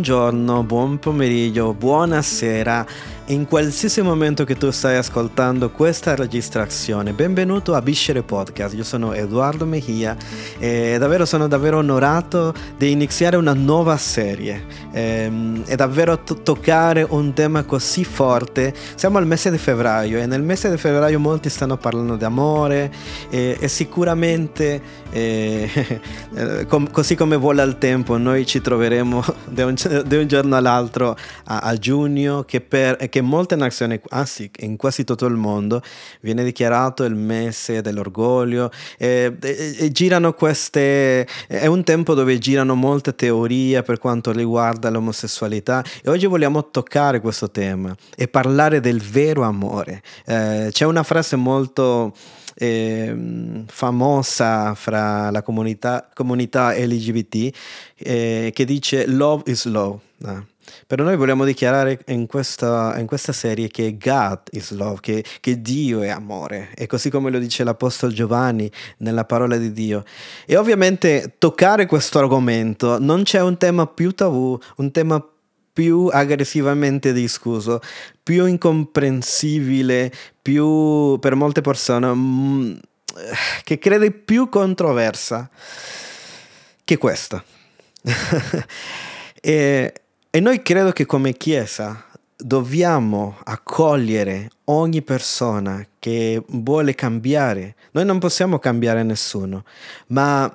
buongiorno, buon pomeriggio, buonasera in qualsiasi momento che tu stai ascoltando questa registrazione. Benvenuto a Biscere Podcast, io sono Edoardo Mejia e davvero sono davvero onorato di iniziare una nuova serie e, ehm, davvero to- toccare un tema così forte. Siamo al mese di febbraio e nel mese di febbraio molti stanno parlando di amore e, e sicuramente e, eh, com- così come vola il tempo noi ci troveremo da un, un, giorno all'altro a, a giugno che per... Che in molte nazioni, anzi in quasi tutto il mondo, viene dichiarato il mese dell'orgoglio e, e, e girano queste... è un tempo dove girano molte teorie per quanto riguarda l'omosessualità e oggi vogliamo toccare questo tema e parlare del vero amore. Eh, c'è una frase molto... Eh, famosa fra la comunità, comunità LGBT eh, che dice love is love. Ah. Però noi vogliamo dichiarare in questa, in questa serie che God is love, che, che, Dio è amore, e così come lo dice l'Apostolo Giovanni nella parola di Dio. E ovviamente toccare questo argomento non c'è un tema più tabù, un tema più aggressivamente discusso, più incomprensibile, più per molte persone mm, che crede più controversa che questa. e e noi credo che come Chiesa dobbiamo accogliere ogni persona che vuole cambiare. Noi non possiamo cambiare nessuno, ma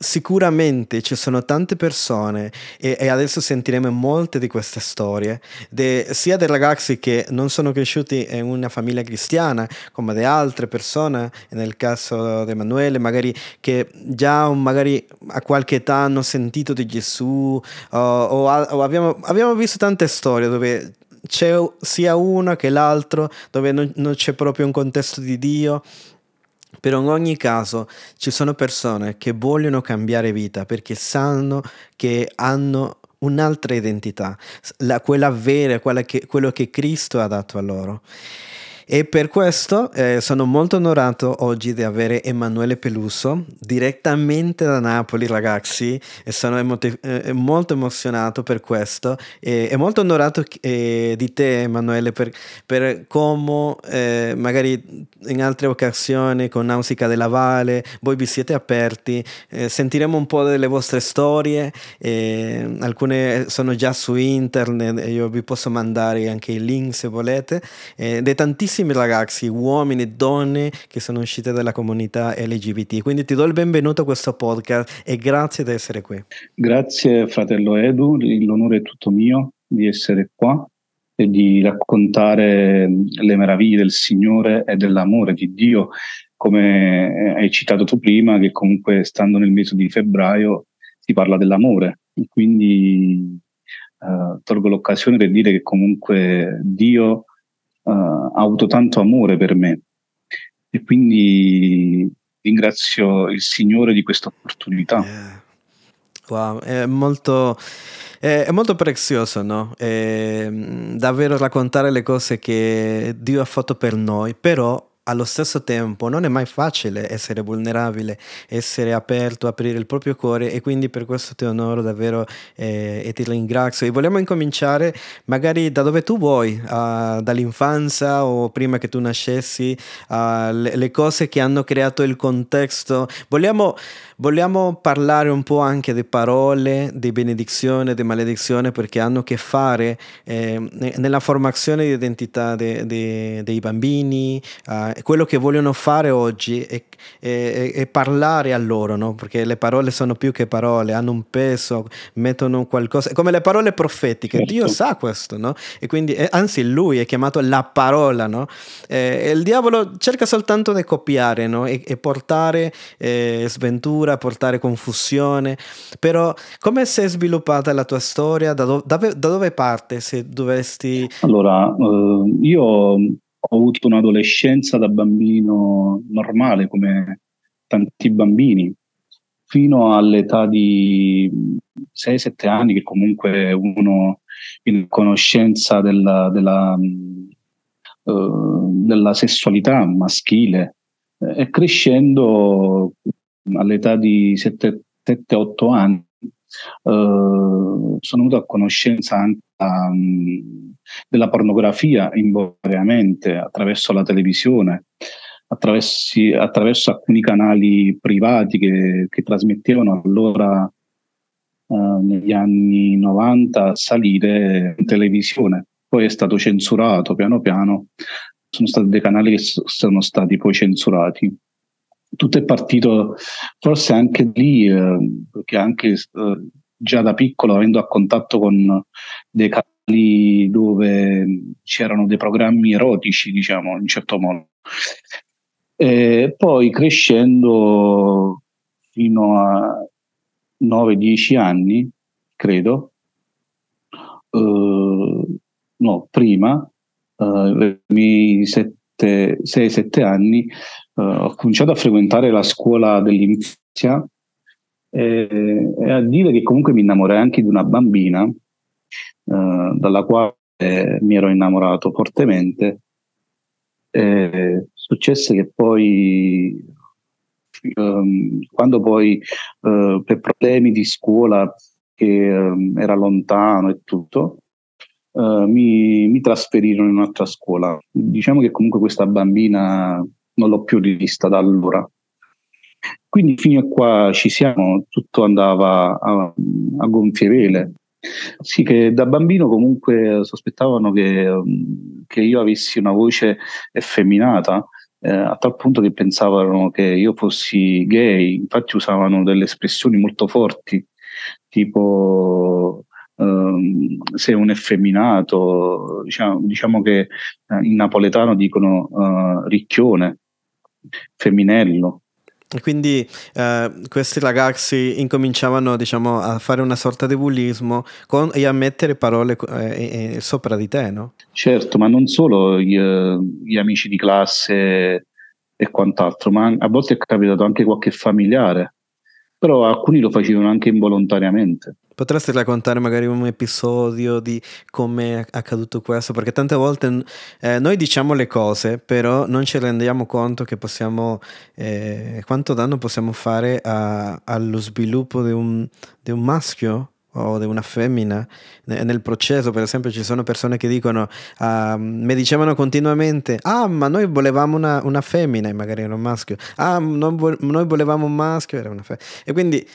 Sicuramente ci sono tante persone e, e, adesso sentiremo molte di queste storie, de, sia dei ragazzi che non sono cresciuti in una famiglia cristiana, come di altre persone, nel caso di Emanuele, magari che già magari a qualche età hanno sentito di Gesù, o, o, o abbiamo, abbiamo visto tante storie dove c'è sia uno che l'altro, dove non, non c'è proprio un contesto di Dio però in ogni caso ci sono persone che vogliono cambiare vita perché sanno che hanno un'altra identità, la, quella vera, quella che, quello che Cristo ha dato a loro. E per questo eh, sono molto onorato oggi di avere Emanuele Peluso direttamente da Napoli, ragazzi, e sono emote- eh, molto emozionato per questo. E, molto onorato eh, di te, Emanuele, per, per come eh, magari in altre occasioni con Nausicaa della Valle voi vi siete aperti, eh, sentiremo un po' delle vostre storie, alcune sono già su internet, io vi posso mandare anche i link se volete, ed è tantissimo tantissimi ragazzi, uomini e donne che sono usciti dalla comunità LGBT. Quindi ti do il benvenuto a questo podcast e grazie di essere qui. Grazie fratello Edu, l'onore è tutto mio di essere qua e di raccontare le meraviglie del Signore e dell'amore di Dio, come hai citato tu prima, che comunque stando nel mese di febbraio si parla dell'amore. Quindi uh, tolgo l'occasione per dire che comunque Dio uh, ha avuto tanto amore per me e quindi ringrazio il Signore di questa opportunità. Yeah. Wow, è molto, è molto prezioso, no? È, davvero raccontare le cose che Dio ha fatto per noi, però allo stesso tempo non è mai facile essere vulnerabile, essere aperto, aprire il proprio cuore e quindi per questo ti onoro davvero eh, e ti ringrazio. E vogliamo incominciare magari da dove tu vuoi, uh, dall'infanzia o prima che tu nascessi, uh, le, le, cose che hanno creato il contesto. Vogliamo, vogliamo parlare un po' anche di parole, di benedizione, di maledizione perché hanno a che fare eh, nella formazione di identità de, de, dei bambini. Uh, quello che vogliono fare oggi è, è, è parlare a loro, no? perché le parole sono più che parole, hanno un peso, mettono qualcosa, come le parole profetiche, certo. Dio sa questo, no? e quindi, eh, anzi lui è chiamato la parola, no? eh, il diavolo cerca soltanto di copiare no? e, e, portare eh, sventura, portare confusione, però come si è sviluppata la tua storia, da, do, da, da dove parte se dovesti... Allora, eh, io ho avuto un'adolescenza da bambino normale come tanti bambini, fino all'età di 6-7 anni che comunque uno in conoscenza della, della, uh, della sessualità maschile e crescendo all'età di 7-8 anni sono venuto a conoscenza anche um, della pornografia involontariamente attraverso la televisione, attraverso alcuni canali privati che, che trasmettevano allora uh, negli anni 90 salire in televisione. Poi è stato censurato piano piano, sono stati dei canali che sono stati poi censurati tutto è partito forse anche lì, eh, perché anche eh, già da piccolo, avendo a contatto con dei canali dove c'erano dei programmi erotici, diciamo, in certo modo. E poi crescendo fino a 9-10 anni, credo, eh, no, prima, eh, 6-7 anni, eh, ho cominciato a frequentare la scuola dell'infanzia e, e, a dire che comunque mi innamorai anche di una bambina eh, dalla quale mi ero innamorato fortemente. E successe che poi, um, quando poi uh, per problemi di scuola, che um, era lontano e tutto, uh, mi, mi trasferirono in un'altra scuola. Diciamo che comunque questa bambina non l'ho più rivista da allora. Quindi fino a qua ci siamo, tutto andava a, a gonfie vele. Sì, che da bambino comunque sospettavano che, che io avessi una voce effeminata, eh, a tal punto che pensavano che io fossi gay, infatti usavano delle espressioni molto forti, tipo um, sei un effeminato, diciamo, diciamo che eh, in napoletano dicono uh, ricchione, femminello. Quindi eh, questi ragazzi incominciavano diciamo, a fare una sorta di bullismo con, e a mettere parole eh, eh, sopra di te, no? Certo, ma non solo gli, gli amici di classe e quant'altro, ma a volte è capitato anche qualche familiare però alcuni lo facevano anche involontariamente. Potresti raccontare magari un episodio di come è accaduto questo? Perché tante volte eh, noi diciamo le cose, però non ci rendiamo conto che possiamo, eh, quanto danno possiamo fare a, allo sviluppo di un, di un maschio o di una femmina nel processo per esempio ci sono persone che dicono uh, mi dicevano continuamente ah ma noi volevamo una, una femmina e magari era un maschio ah vo- noi volevamo un maschio era una femmina e quindi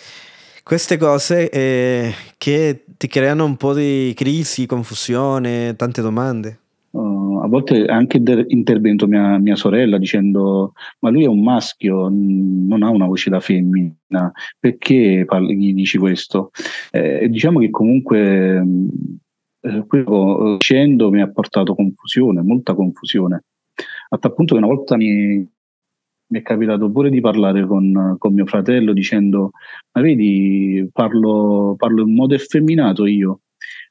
queste cose eh, che ti creano un po' di crisi, confusione, tante domande a volte anche intervento mia, mia, sorella dicendo ma lui è un maschio, non ha una voce da femmina, perché parli, gli dici questo? Eh, diciamo che comunque eh, quello dicendo mi ha portato confusione, molta confusione, a tal punto che una volta mi, mi è capitato pure di parlare con, con, mio fratello dicendo ma vedi parlo, parlo in modo effeminato io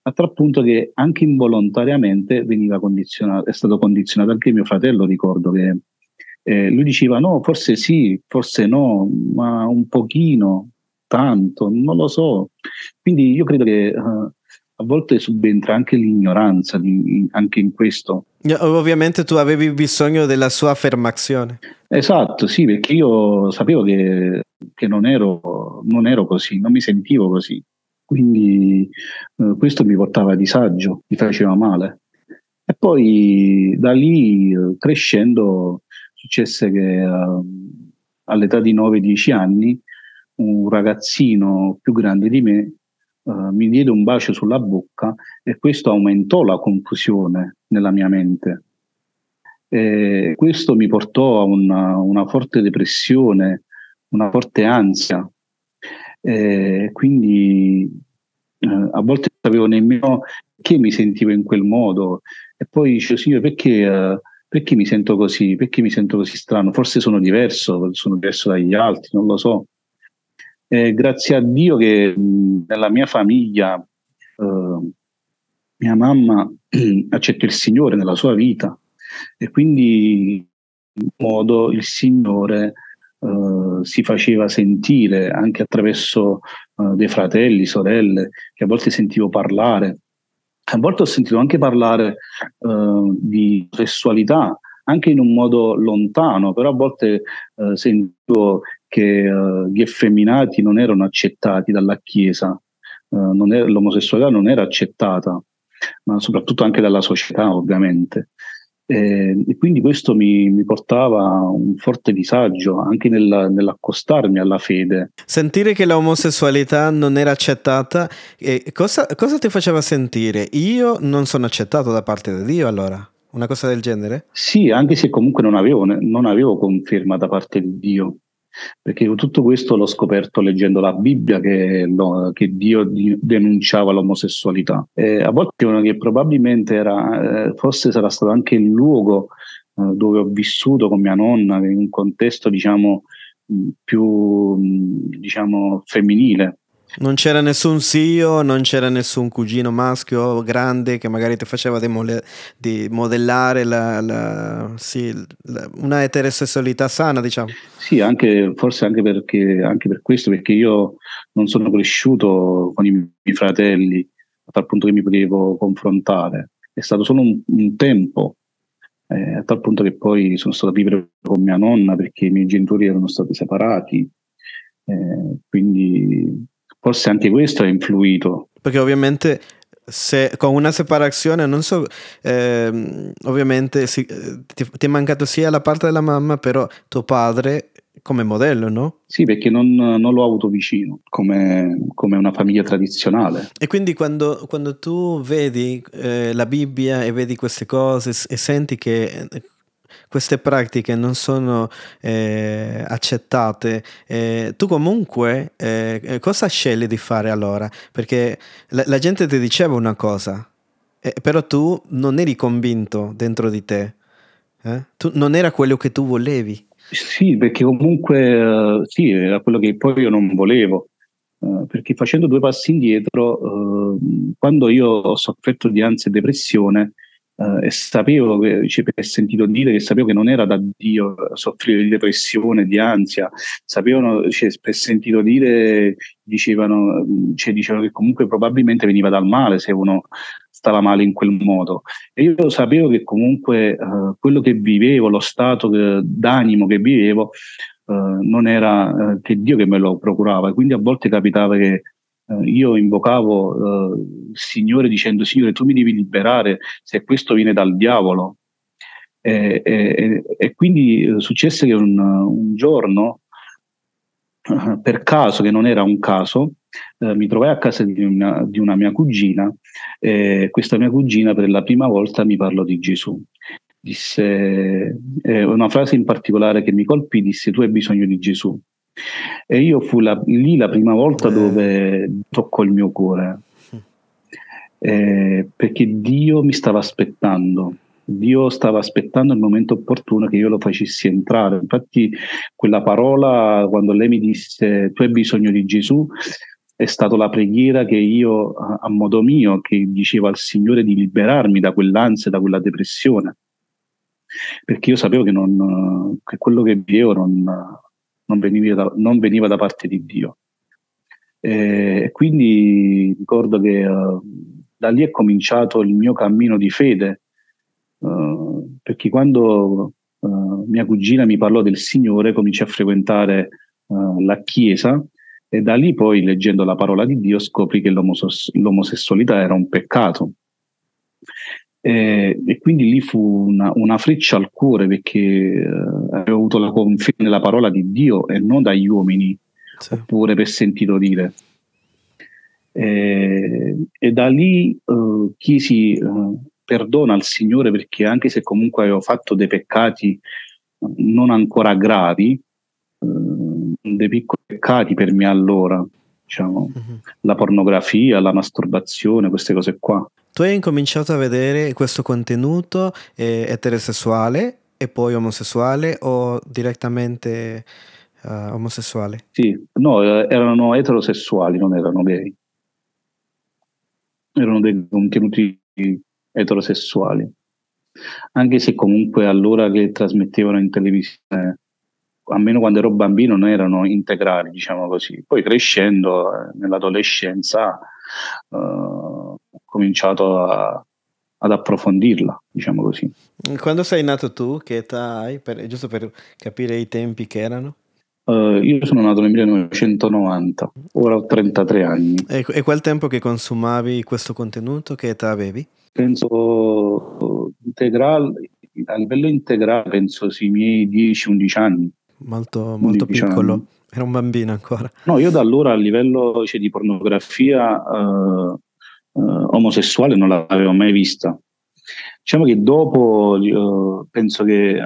a tal punto che anche involontariamente veniva condizionato, è stato condizionato anche mio fratello, ricordo che eh, lui diceva no, forse sì, forse no, ma un pochino, tanto, non lo so. Quindi io credo che uh, a volte subentra anche l'ignoranza di, anche in questo. Ovviamente tu avevi bisogno della sua affermazione. Esatto, sì, perché io sapevo che, che non, ero, non ero così, non mi sentivo così. Quindi eh, questo mi portava a disagio, mi faceva male. E poi da lì, eh, crescendo, successe che eh, all'età di 9-10 anni un ragazzino più grande di me Uh, mi diede un bacio sulla bocca e questo aumentò la confusione nella mia mente. E questo mi portò a una, una forte depressione, una forte ansia, e quindi eh, a volte sapevo nemmeno perché mi sentivo in quel modo e poi dicevo signore perché, uh, perché mi sento così, perché mi sento così strano, forse sono diverso, sono diverso dagli altri, non lo so. E grazie a Dio che mh, nella mia famiglia uh, mia mamma accettò il Signore nella sua vita e quindi in modo il Signore Uh, si faceva sentire anche attraverso uh, dei fratelli, sorelle, che a volte sentivo parlare. A volte ho sentito anche parlare uh, di sessualità, anche in un modo lontano, però a volte sentivo che gli effeminati non erano accettati dalla Chiesa non era, l'omosessualità non era accettata, ma soprattutto anche dalla società ovviamente. Eh, e quindi questo mi, mi, portava a un forte disagio anche nella, nell'accostarmi alla fede. Sentire che l'omosessualità non era accettata, eh, cosa, cosa ti faceva sentire? Io non sono accettato da parte di Dio allora? Una cosa del genere? Sì, anche se comunque non avevo, non avevo conferma da parte di Dio perché tutto questo l'ho scoperto leggendo la Bibbia che, lo, che Dio denunciava l'omosessualità. E a volte che probabilmente era, eh, forse sarà stato anche il luogo eh, dove ho vissuto con mia nonna in un contesto diciamo più diciamo femminile non c'era nessun zio, non c'era nessun cugino maschio grande che magari ti faceva demole- di modellare la, la, sì, la, una eterosessualità sana, diciamo. Sì, anche, forse anche, perché, anche per questo, perché io non sono cresciuto con i miei fratelli a tal punto che mi potevo confrontare. È stato solo un, un tempo, eh, a tal punto che poi sono stato a vivere con mia nonna perché i miei genitori erano stati separati. Eh, quindi Forse anche questo ha influito. Perché ovviamente se con una separazione, non so, eh, ovviamente si, ti, ti, è mancato sia la parte della mamma, però tuo padre come modello, no? Sì, perché non, non l'ho avuto vicino, come, come, una famiglia tradizionale. E quindi quando, quando tu vedi eh, la Bibbia e vedi queste cose e senti che queste pratiche non sono eh, accettate, eh, tu comunque eh, eh, cosa scegli di fare allora? Perché la, la gente ti diceva una cosa, eh, però tu non eri convinto dentro di te, eh? non era quello che tu volevi. Sì, perché comunque sì, era quello che poi io non volevo. Uh, perché facendo due passi indietro, uh, quando io ho sofferto di ansia e depressione, Uh, e sapevo che cioè, per sentito dire che sapevo che non era da Dio soffrire di depressione, di ansia, sapevano, cioè, per sentito dire dicevano, cioè, dicevano che comunque probabilmente veniva dal male se uno stava male in quel modo. E io sapevo che comunque uh, quello che vivevo, lo stato che, d'animo che vivevo, uh, non era che Dio che me lo procurava. Quindi a volte capitava che eh, io invocavo eh, Signore dicendo Signore tu mi devi liberare se questo viene dal diavolo. E, e, e quindi eh, successe che un, un, giorno, per caso, che non era un caso, eh, mi trovai a casa di una, di una mia cugina e questa mia cugina per la prima volta mi parlò di Gesù. Disse eh, una frase in particolare che mi colpì, disse tu hai bisogno di Gesù. E io fu la, lì la prima volta eh. dove toccò il mio cuore, eh, perché Dio mi stava aspettando. Dio stava aspettando il momento opportuno che io lo facessi entrare. Infatti, quella parola, quando lei mi disse tu hai bisogno di Gesù, è stata la preghiera che io, a modo mio, che dicevo al Signore di liberarmi da quell'ansia, da quella depressione. Perché io sapevo che, non, che quello che vivevo non, non veniva da, non veniva da parte di Dio. E quindi ricordo che uh, da lì è cominciato il mio cammino di fede, uh, perché quando uh, mia cugina mi parlò del Signore cominciai a frequentare la Chiesa e da lì poi leggendo la parola di Dio scopri che l'omosessualità era un peccato. E, e, quindi lì fu una, una, freccia al cuore perché eh, avevo avuto la conferma della parola di Dio e non dagli uomini, sì. oppure per sentito dire. E, e da lì eh, chiesi eh, perdono al Signore perché anche se comunque avevo fatto dei peccati non ancora gravi, eh, dei piccoli peccati per me allora, diciamo, mm-hmm. la pornografia, la masturbazione, queste cose qua. Tu hai incominciato a vedere questo contenuto eh, eterosessuale e poi omosessuale o direttamente uh, omosessuale? Sì, no, eh, erano eterosessuali, non erano gay. Erano dei contenuti eterosessuali. Anche se comunque allora che trasmettevano in televisione, almeno quando ero bambino, non erano integrali, diciamo così. Poi crescendo eh, nell'adolescenza... Uh, cominciato a, ad approfondirla, diciamo così. Quando sei nato tu, che età hai? Per, giusto per capire i tempi che erano? Uh, io sono nato nel 1990, ora ho 33 anni. E, e quel tempo che consumavi questo contenuto, che età avevi? Penso integrale, a livello integrale, penso sui miei 10-11 anni. Molto, molto piccolo, anni. era un bambino ancora. No, io da allora a livello cioè, di pornografia uh, omosessuale non l'avevo mai vista. Diciamo che dopo penso che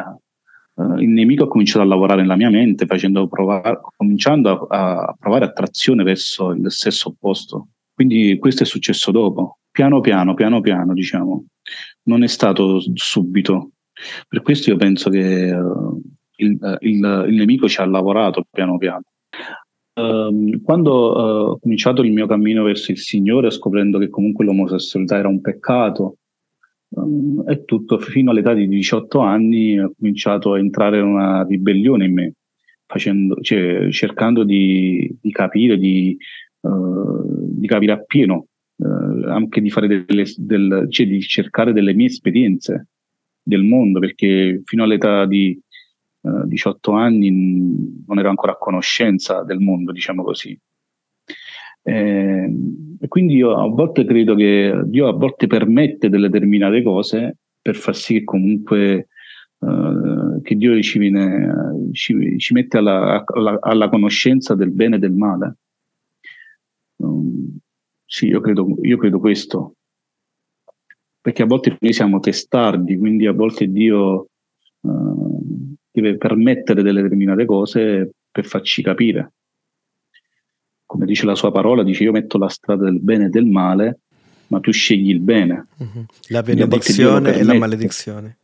uh, il nemico ha cominciato a lavorare nella mia mente, provare, cominciando a, a, provare attrazione verso il sesso opposto. Quindi questo è successo dopo, piano piano, piano piano, diciamo. Non è stato subito. Per questo io penso che uh, il, uh, il, il, nemico ci ha lavorato piano piano. Uh, quando ho cominciato il mio cammino verso il Signore, scoprendo che comunque l'omosessualità era un peccato, Um, è tutto fino all'età di 18 anni ho cominciato a entrare in una ribellione in me, facendo, cioè, cercando di, di capire, di, uh, di, capire appieno, uh, anche di, fare delle, del, cioè, di cercare delle mie esperienze del mondo, perché fino all'età di uh, 18 anni non ero ancora a conoscenza del mondo, diciamo così. Eh, e quindi io a volte credo che Dio a volte permette delle determinate cose per far sì che comunque eh, che Dio ci, viene, ci, ci mette alla, alla, alla, conoscenza del bene e del male. Um, sì, io credo, io credo questo. Perché a volte noi siamo testardi, quindi a volte Dio uh, deve permettere delle determinate cose per farci capire come dice la sua parola, dice io metto la strada del bene e del male, ma tu scegli il bene. Uh-huh. La benedizione e la maledizione.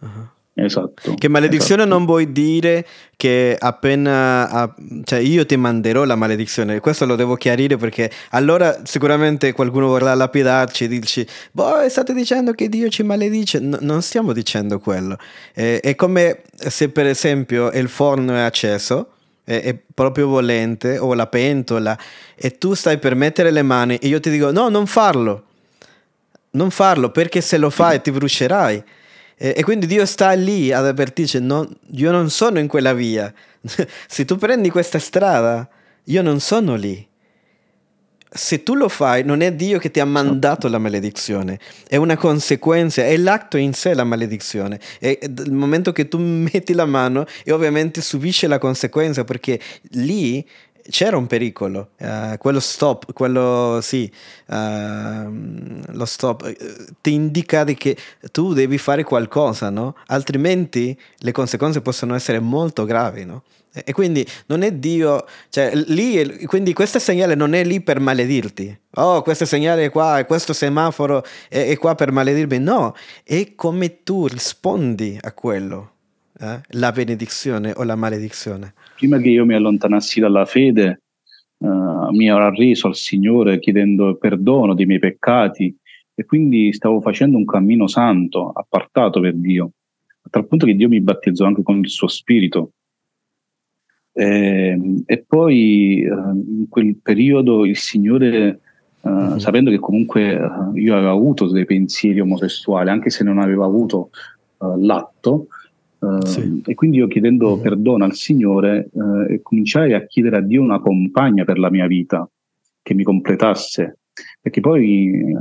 Uh-huh. Esatto. Che maledizione esatto. non vuoi dire che appena, cioè io ti manderò la maledizione, questo lo devo chiarire perché allora sicuramente qualcuno vorrà lapidarci e dirci, boh, state dicendo che Dio ci maledice, no, non stiamo dicendo quello. Eh, è come se per esempio il forno è acceso è, è, proprio volente, o la pentola, e tu stai per mettere le mani e io ti dico no, non farlo, non farlo perché se lo fai ti brucerai. E, quindi Dio sta lì ad avvertirci, no, io non sono in quella via, se tu prendi questa strada, io non sono lì se tu lo fai, non è Dio che ti ha mandato la maledizione, è una conseguenza, è l'atto in sé la maledizione. È il momento che tu metti la mano e ovviamente subisci la conseguenza perché lì c'era un pericolo, uh, quello stop, quello sì, uh, lo stop uh, ti indica che tu devi fare qualcosa, no? Altrimenti le conseguenze possono essere molto gravi, no? E quindi non è Dio, cioè lì, quindi questo segnale non è lì per maledirti. Oh, questo segnale è qua, questo semaforo è, è qua per maledirmi. No, è come tu rispondi a quello, eh? la benedizione o la maledizione. Prima che io mi allontanassi dalla fede, uh, mi ero arreso al Signore chiedendo perdono dei miei peccati e quindi stavo facendo un cammino santo, appartato per Dio, a tal punto che Dio mi battezzò anche con il suo spirito eh, e poi eh, in quel periodo il Signore, eh, mm-hmm. sapendo che comunque eh, io avevo avuto dei pensieri omosessuali, anche se non avevo avuto eh, l'atto, eh, sì. e quindi io chiedendo mm-hmm. perdono al Signore cominciai a chiedere a Dio una compagna per la mia vita, che mi completasse, perché poi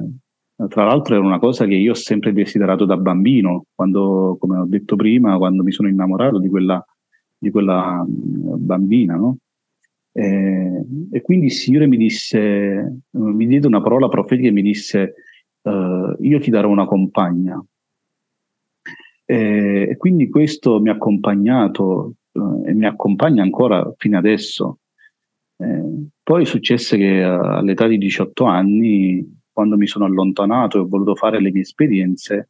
tra l'altro era una cosa che io ho sempre desiderato da bambino, quando, come ho detto prima, quando mi sono innamorato di quella di quella mm, bambina, no? E, e, quindi il Signore mi disse, mi diede una parola profetica e mi disse, uh, io ti darò una compagna. E, e quindi questo mi ha accompagnato uh, e mi accompagna ancora fino adesso. Eh, poi successe che all'età di 18 anni, quando mi sono allontanato e ho voluto fare le mie esperienze,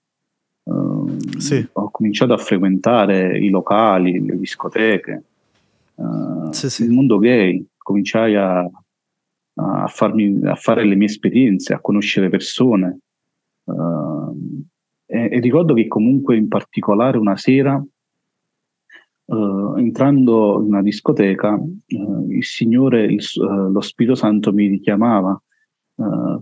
Uh, sì. Ho cominciato a frequentare i locali, le discoteche, uh, sì, sì. il mondo gay, cominciai a, a, farmi, a, fare le mie esperienze, a conoscere persone. Uh, e, ricordo che comunque in particolare una sera, entrando in una discoteca, il Signore, il, lo Spirito Santo mi richiamava,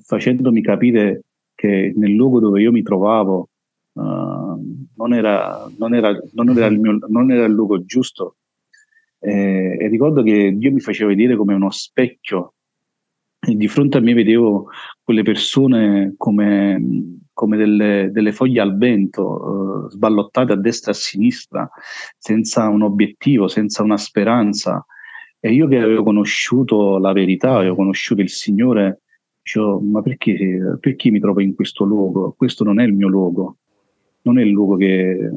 facendomi capire che nel luogo dove io mi trovavo Uh, non, era, non, era, non, era mio, non, era, il luogo giusto. Eh, e ricordo che Dio mi faceva vedere come uno specchio. E di fronte a me vedevo quelle persone come, come delle, delle, foglie al vento, eh, sballottate a destra e a sinistra, senza un obiettivo, senza una speranza. E io che avevo conosciuto la verità, avevo conosciuto il Signore, dicevo, ma perché, perché mi trovo in questo luogo? Questo non è il mio luogo, non è il luogo che,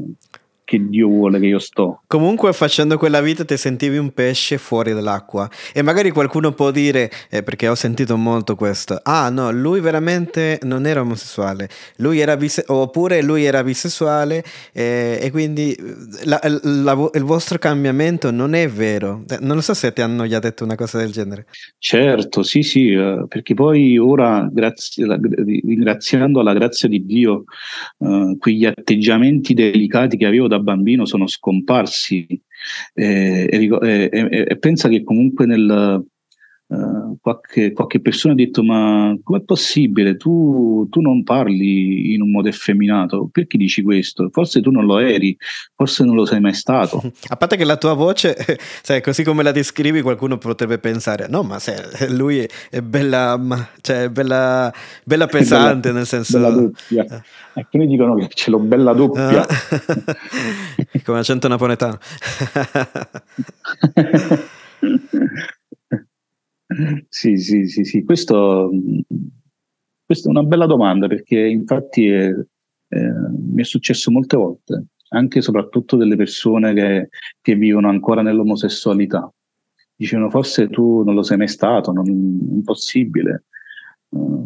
che Dio vuole che io sto. Comunque facendo quella vita ti sentivi un pesce fuori dall'acqua e magari qualcuno può dire, eh, perché ho sentito molto questo, ah no, lui veramente non era omosessuale, lui era bise- oppure lui era bisessuale eh, e quindi la, la, il vostro cambiamento non è vero. Eh, non so se ti hanno già detto una cosa del genere. Certo, sì, sì, eh, perché poi ora, grazie, ringraziando la grazia di Dio, eh, quegli atteggiamenti delicati che avevo da bambino sono scomparsi. Eh, e, e, e, pensa che comunque nel, uh, qualche, qualche, persona ha detto ma com'è possibile tu, tu, non parli in un modo effeminato perché dici questo forse tu non lo eri forse non lo sei mai stato a parte che la tua voce sai, così come la descrivi qualcuno potrebbe pensare no ma se, lui è bella cioè, bella, bella pesante bella, nel senso bella doppia. Eh. Alcuni dicono che ce l'ho bella doppia. Ah. Come accento napoletano. Sì, sì, sì, sì. Questo, questa è una bella domanda perché infatti è, eh, mi è successo molte volte, anche e soprattutto delle persone che, che vivono ancora nell'omosessualità. Dicevano forse tu non lo sei mai stato, non impossibile.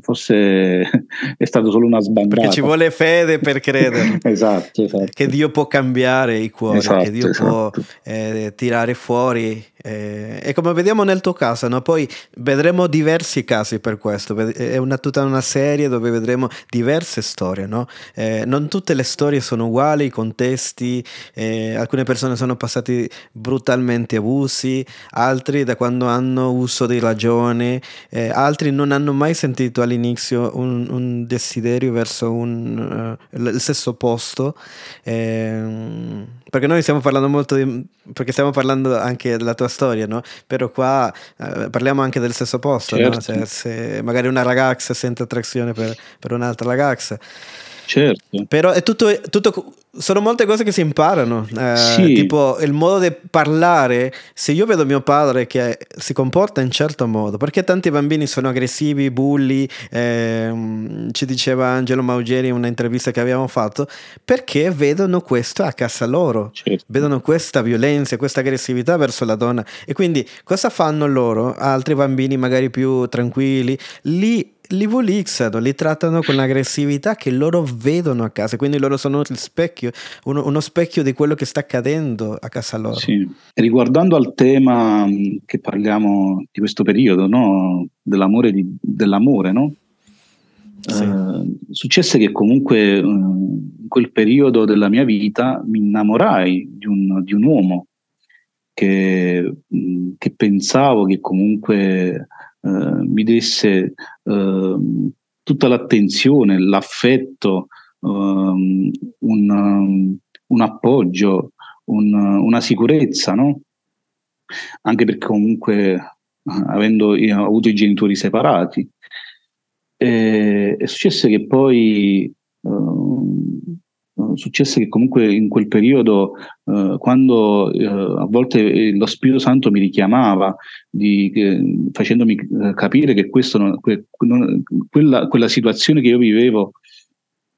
Forse è stato solo una sbandata. Perché ci vuole fede per credere. esatto, esatto, Che Dio può cambiare i cuori, esatto, che Dio esatto. può eh, tirare fuori. Eh, e come vediamo nel tuo caso, no? poi vedremo diversi casi per questo. È una, tutta una serie dove vedremo diverse storie. No? Eh, non tutte le storie sono uguali, i contesti. Eh, alcune persone sono passate brutalmente abusi, altri da quando hanno uso di ragione, eh, altri non hanno mai sentito sentito all'inizio un, un desiderio verso un, uh, il sesso opposto, eh, perché noi stiamo parlando molto di, perché stiamo parlando anche della tua storia, no? Però qua uh, parliamo anche del sesso opposto, certo. no? cioè, se magari una ragazza sente attrazione per, per un'altra ragazza. Certo. Però è tutto, tutto, sono molte cose che si imparano. Eh, sì. Tipo il modo di parlare. Se io vedo mio padre che si comporta in certo modo, perché tanti bambini sono aggressivi, bulli, eh, ci diceva Angelo Maugeri in un'intervista che abbiamo fatto, perché vedono questo a casa loro. Certo. Vedono questa violenza, questa aggressività verso la donna. E quindi cosa fanno loro? Altri bambini magari più tranquilli, lì li volizzano, li trattano con l'aggressività che loro vedono a casa, quindi loro sono il specchio, uno, uno specchio di quello che sta accadendo a casa loro. Sì. Riguardando al tema mm, che parliamo di questo periodo, no? dell'amore, di, dell'amore no? Sì. Uh, successe che comunque uh, in quel periodo della mia vita mi innamorai di un, di un uomo che, mh, che pensavo che comunque eh, mi desse eh, tutta l'attenzione, l'affetto, ehm, un, un, appoggio, un, una sicurezza, no? Anche perché comunque avendo avuto i genitori separati. E, è successo che poi uh, successe che comunque in quel periodo, eh, quando eh, a volte lo Spirito Santo mi richiamava, di, eh, facendomi capire che non, que, non, quella, quella, situazione che io vivevo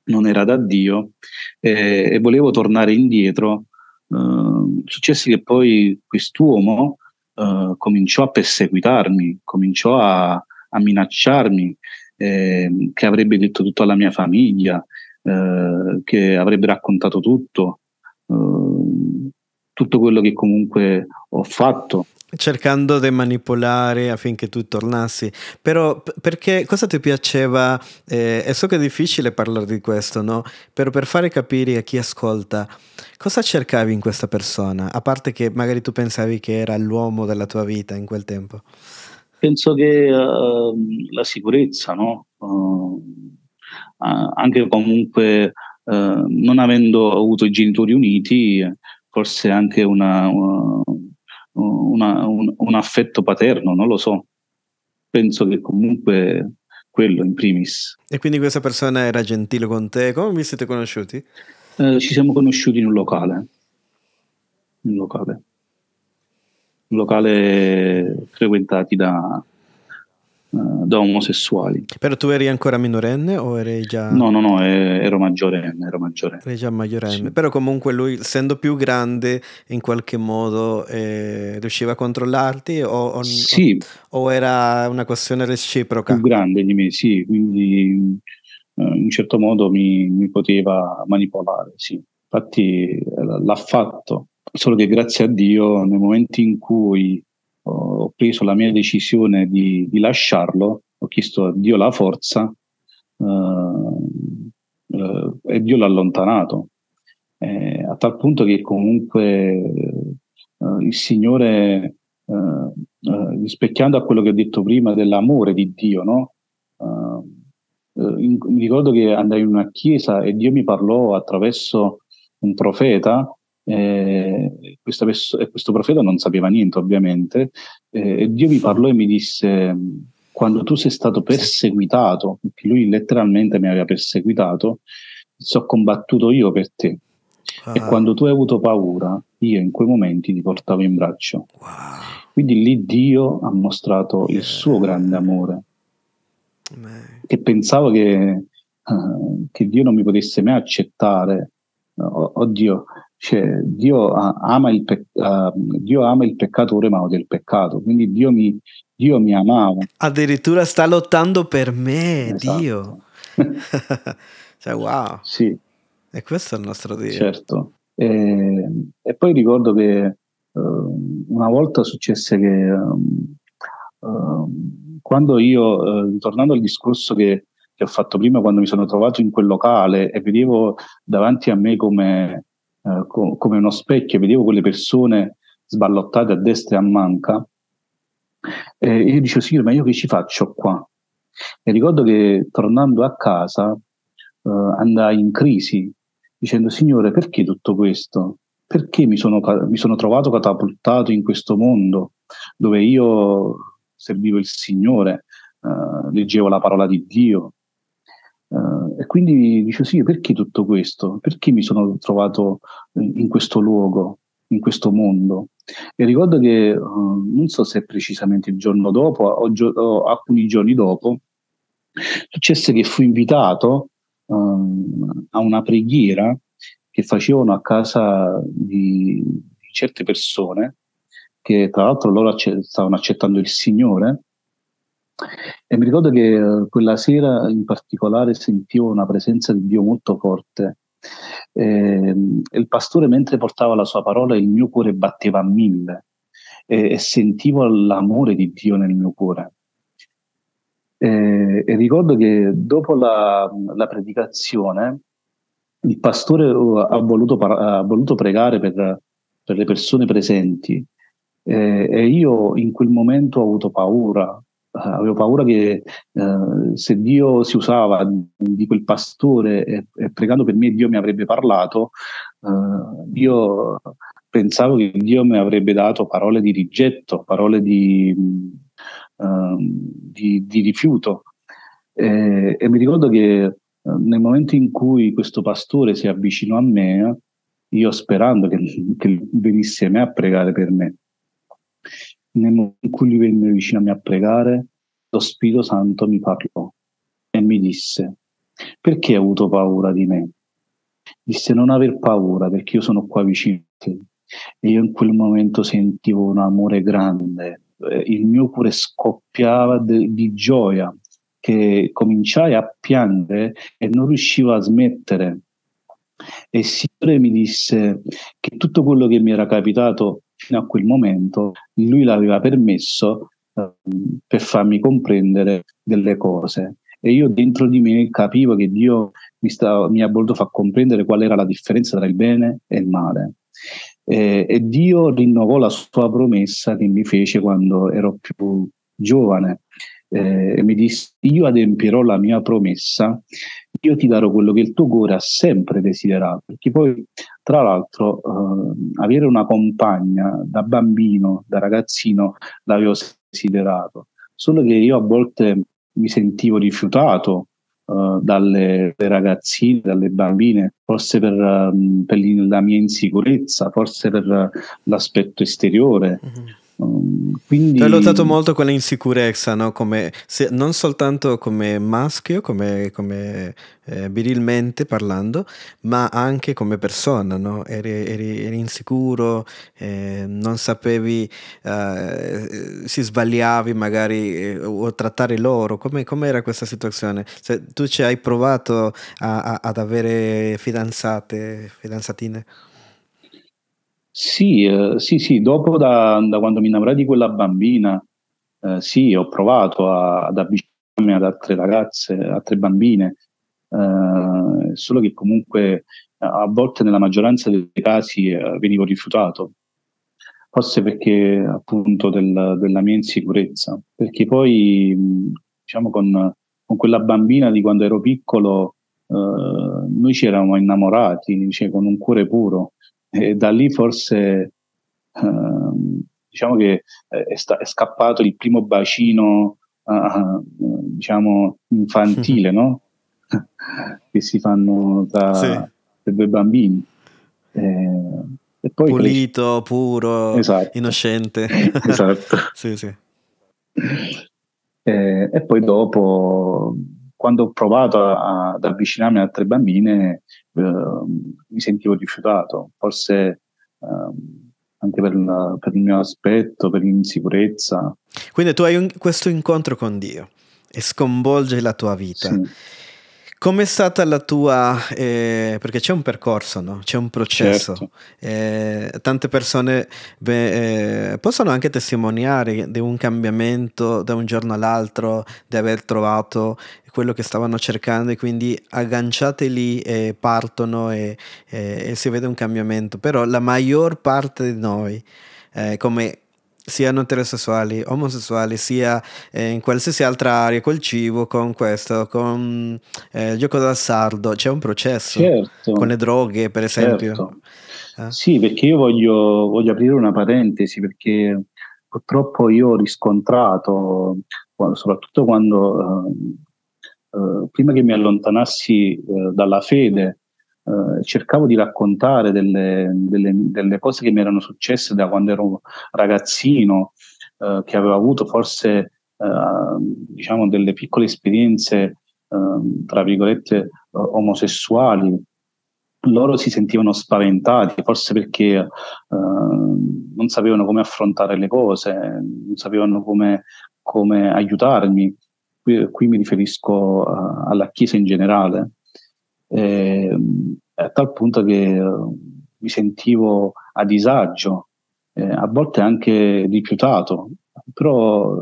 non era da Dio e volevo tornare indietro, eh, successe che poi quest'uomo eh, cominciò a perseguitarmi, cominciò a, a minacciarmi, eh, che avrebbe detto tutto alla mia famiglia, eh, che avrebbe raccontato tutto, eh, tutto quello che comunque ho fatto. Cercando di manipolare affinché tu tornassi, però perché cosa ti piaceva? Eh, e so che è difficile parlare di questo, no? Però per fare capire a chi ascolta, cosa cercavi in questa persona? A parte che magari tu pensavi che era l'uomo della tua vita in quel tempo. Penso che uh, la sicurezza, no? Uh, anche comunque eh, non avendo avuto i genitori uniti, forse anche una, una, una, un, un, affetto paterno, non lo so. Penso che comunque quello in primis. E quindi questa persona era gentile con te? Come vi siete conosciuti? Eh, ci siamo conosciuti in un locale. In un locale. Un locale frequentati da, eh, da omosessuali. Però tu eri ancora minorenne o eri già... No, no, no, ero maggiorenne, ero maggiorenne. Eri già maggiorenne, sì. però comunque lui, essendo più grande, in qualche modo eh, riusciva a controllarti o, o, sì. o, o, era una questione reciproca? Più grande di me, sì, quindi eh, in un certo modo mi, mi poteva manipolare, sì. Infatti eh, l'ha fatto, solo che grazie a Dio nel momento in cui ho preso la mia decisione di, di lasciarlo, ho chiesto a Dio la forza eh, eh, e Dio l'ha allontanato. Eh, a tal punto che comunque eh, il Signore, eh, eh, rispecchiando a quello che ho detto prima dell'amore di Dio, no? In, mi ricordo che andai in una chiesa e Dio mi parlò attraverso un profeta eh, questo, questo, profeta non sapeva niente, ovviamente, eh, Dio mi parlò e mi disse: Quando tu sei stato perseguitato, perché lui letteralmente mi aveva perseguitato, ho combattuto io per te. Ah. E quando tu hai avuto paura, io in quei momenti ti portavo in braccio. Wow. Quindi lì Dio ha mostrato yeah. il suo grande amore. Man. Che pensavo che, uh, che Dio non mi potesse mai accettare. Oh, oddio, cioè, Dio, ama il pe- uh, Dio ama il peccatore ma odia il peccato, quindi Dio mi, Dio mi amava. Addirittura sta lottando per me, esatto. Dio. cioè, wow. Sì. E questo è il nostro Dio. Certo. E, e poi ricordo che uh, una volta successe che um, uh, quando io, uh, tornando al discorso che, che ho fatto prima, quando mi sono trovato in quel locale e vedevo davanti a me come eh, co- come uno specchio, vedevo quelle persone sballottate a destra e a manca, e io dicevo, Signore, ma io che ci faccio qua? E ricordo che tornando a casa eh, andai in crisi, dicendo, Signore, perché tutto questo? Perché mi sono, mi sono trovato catapultato in questo mondo dove io servivo il Signore, eh, leggevo la parola di Dio, Uh, e quindi dice sì, perché tutto questo? Perché mi sono trovato in questo luogo, in questo mondo? E ricordo che uh, non so se precisamente il giorno dopo o, gio- o alcuni giorni dopo, successe che fui invitato uh, a una preghiera che facevano a casa di, di certe persone che tra l'altro loro acc- stavano accettando il Signore e mi ricordo che eh, quella sera in particolare sentivo una presenza di Dio molto forte. Eh, il pastore, mentre portava la sua parola, il mio cuore batteva a mille e, e sentivo l'amore di Dio nel mio cuore. Eh, e ricordo che dopo la, la, predicazione il pastore uh, ha voluto, ha voluto pregare per, per, le persone presenti eh, e io in quel momento ho avuto paura eh, avevo paura che uh, se Dio si usava di quel pastore e, e, pregando per me Dio mi avrebbe parlato, uh, io pensavo che Dio mi avrebbe dato parole di rigetto, parole di, uh, di, di rifiuto. E, e, mi ricordo che nel momento in cui questo pastore si avvicinò a me, io sperando che, che venisse a me a pregare per me, nel momento in cui lui venne vicino a me a pregare, lo Spirito Santo mi parlò e mi disse, perché hai avuto paura di me? Disse, non aver paura perché io sono qua vicino a te. E io in quel momento sentivo un amore grande, eh, il mio cuore scoppiava de- di gioia, che cominciai a piangere e non riuscivo a smettere. E il Signore mi disse che tutto quello che mi era capitato fino a quel momento, lui l'aveva permesso um, per farmi comprendere delle cose. E io dentro di me capivo che Dio mi, sta, mi ha voluto far comprendere qual era la differenza tra il bene e il male. E, e Dio rinnovò la sua promessa che mi fece quando ero più giovane. Eh, e mi disse: Io adempierò la mia promessa, io ti darò quello che il tuo cuore ha sempre desiderato. Perché poi, tra l'altro eh, avere una compagna da bambino, da ragazzino, l'avevo desiderato, solo che io a volte mi sentivo rifiutato uh, dalle ragazzine, dalle bambine, forse per, um, per, la mia insicurezza, forse per uh, l'aspetto esteriore. Mm-hmm. Um, quindi... Hai lottato molto con l'insicurezza, no? come, se, non soltanto come maschio, come, come eh, virilmente parlando, ma anche come persona. No? Eri, eri, eri, insicuro, eh, non sapevi, eh, si sbagliavi magari eh, o trattare loro. Come era questa situazione? Se tu ci hai provato a, a, ad avere fidanzate, fidanzatine? Sì, eh, sì, sì, dopo da, da, quando mi innamorai di quella bambina, eh, sì, ho provato a, ad avvicinarmi ad altre ragazze, altre bambine, eh, solo che comunque a volte nella maggioranza dei casi eh, venivo rifiutato, forse perché appunto del, della mia insicurezza, perché poi diciamo con, con, quella bambina di quando ero piccolo eh, noi ci eravamo innamorati, cioè con un cuore puro e da lì forse ehm, diciamo che è, sta- è, scappato il primo bacino uh, diciamo infantile no? che si fanno tra sì. due bambini e, e poi pulito, puro, esatto. innocente esatto sì, sì. E, e, poi dopo quando ho provato a, ad avvicinarmi ad altre bambine eh, mi sentivo rifiutato, forse eh, anche per, la, per, il mio aspetto, per l'insicurezza. Quindi tu hai un, questo incontro con Dio e sconvolge la tua vita. Sì. Com'è stata la tua, eh, perché c'è un percorso, no? c'è un processo, certo. eh, tante persone beh, eh, possono anche testimoniare di un cambiamento da un giorno all'altro, di aver trovato quello che stavano cercando e quindi agganciate lì e partono e, e si vede un cambiamento, però la maggior parte di noi, eh, come siano eterosessuali, omosessuali, sia eh, in qualsiasi altra area, col cibo, con questo, con eh, il gioco d'azzardo, c'è un processo, certo. con le droghe per esempio. Certo. Eh? Sì, perché io voglio, voglio, aprire una parentesi, perché purtroppo io ho riscontrato, soprattutto quando, eh, eh, prima che mi allontanassi eh, dalla fede, eh, cercavo di raccontare delle, delle, delle, cose che mi erano successe da quando ero ragazzino, eh, che avevo avuto forse eh, diciamo delle piccole esperienze, ehm, tra virgolette, omosessuali. Loro si sentivano spaventati, forse perché ehm, non sapevano come affrontare le cose, non sapevano come, come aiutarmi. Qui, mi riferisco alla Chiesa in generale eh, a tal punto che eh, mi sentivo a disagio, eh, a volte anche rifiutato, però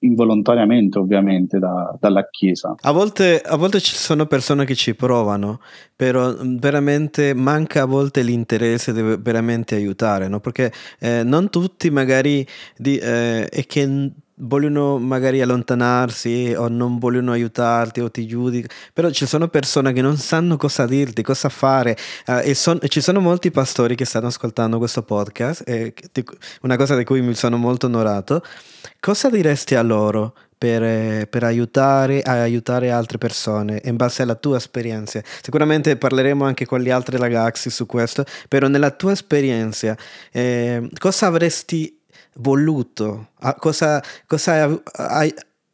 involontariamente ovviamente da, dalla Chiesa. A volte, a volte, ci sono persone che ci provano, però veramente manca a volte l'interesse di veramente aiutare, no? perché eh, non tutti magari di, eh, è che vogliono magari allontanarsi o non vogliono aiutarti o ti giudicano, però ci sono persone che non sanno cosa dirti, cosa fare uh, e, son, ci sono molti pastori che stanno ascoltando questo podcast, e di, una cosa di cui mi sono molto onorato. Cosa diresti a loro per, per, aiutare aiutare altre persone in base alla tua esperienza. Sicuramente parleremo anche con gli altri ragazzi su questo, però nella tua esperienza eh, cosa avresti voluto? Cosa, cosa hai,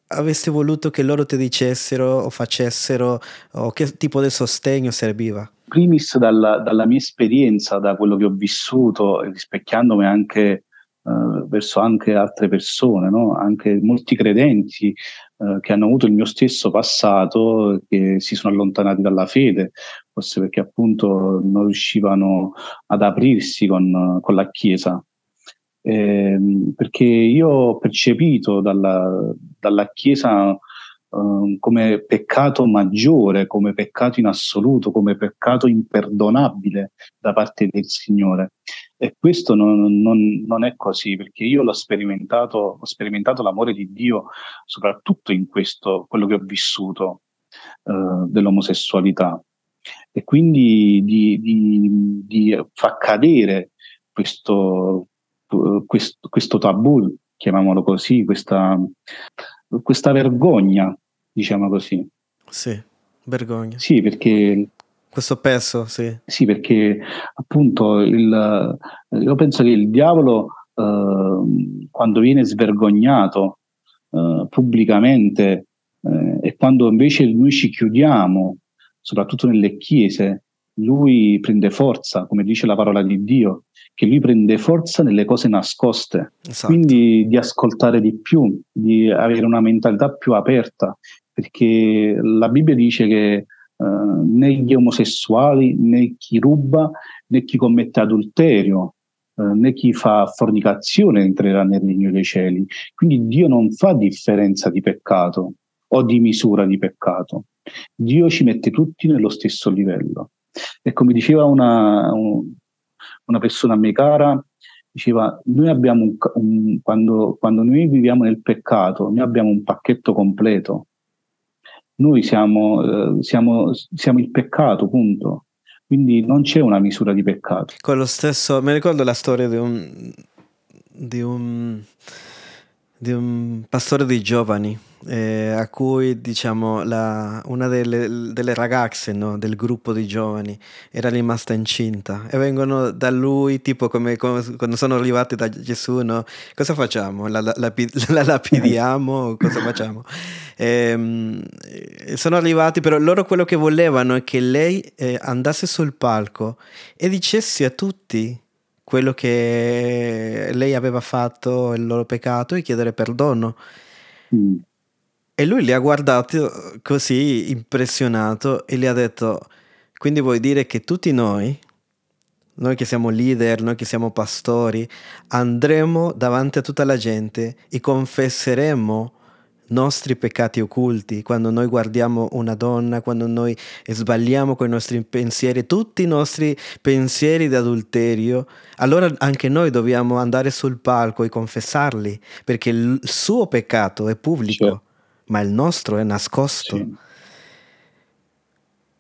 avresti voluto che loro ti dicessero o facessero o che tipo di sostegno serviva? Primis dalla, dalla mia esperienza, da quello che ho vissuto, rispecchiandomi anche eh, verso anche altre persone, no? anche molti credenti eh, che hanno avuto il mio stesso passato, che si sono allontanati dalla fede, forse perché appunto non riuscivano ad aprirsi con, con la Chiesa eh, perché io ho percepito dalla, dalla Chiesa eh, come peccato maggiore, come peccato in assoluto, come peccato imperdonabile da parte del Signore. E questo non, non, non è così, perché io l'ho sperimentato, ho sperimentato l'amore di Dio soprattutto in questo, quello che ho vissuto eh, dell'omosessualità. e quindi di, di, di far cadere questo, questo, questo tabù, chiamiamolo così, questa, questa vergogna, diciamo così. Sì, vergogna. Sì, perché questo peso, sì. Sì, perché appunto il, io penso che il diavolo eh, quando viene svergognato eh, pubblicamente eh, e quando invece noi ci chiudiamo, soprattutto nelle chiese, lui prende forza, come dice la parola di Dio, che lui prende forza nelle cose nascoste. Esatto. Quindi di ascoltare di più, di avere una mentalità più aperta, perché la Bibbia dice che Uh, né gli omosessuali, né chi ruba, né chi commette adulterio, uh, né chi fa fornicazione entrerà nel regno dei cieli. Quindi Dio non fa differenza di peccato o di misura di peccato. Dio ci mette tutti nello stesso livello. E come diceva una, un, una persona a me cara, diceva, noi abbiamo un, un, quando, quando noi viviamo nel peccato, noi abbiamo un pacchetto completo noi siamo, eh, siamo, siamo il peccato, punto. Quindi non c'è una misura di peccato. Con stesso, mi ricordo la storia di un, di un, di un pastore dei giovani eh, a cui diciamo la, una delle, delle ragazze no, del gruppo di giovani era rimasta incinta e vengono da lui tipo come, come quando sono arrivati da Gesù no? cosa facciamo? La, la, la, la lapidiamo? cosa facciamo? E, ehm, sono arrivati però loro quello che volevano è che lei eh, andasse sul palco e dicesse a tutti quello che lei aveva fatto, il loro peccato e chiedere perdono. Mm. E lui li ha guardati così impressionato e gli ha detto, quindi vuoi dire che tutti noi, noi che siamo leader, noi che siamo pastori, andremo davanti a tutta la gente e confesseremo nostri peccati occulti, quando noi guardiamo una donna, quando noi sbagliamo con i nostri pensieri, tutti i nostri pensieri di adulterio, allora anche noi dobbiamo andare sul palco e confessarli, perché il suo peccato è pubblico. Certo ma il nostro è nascosto. Sì.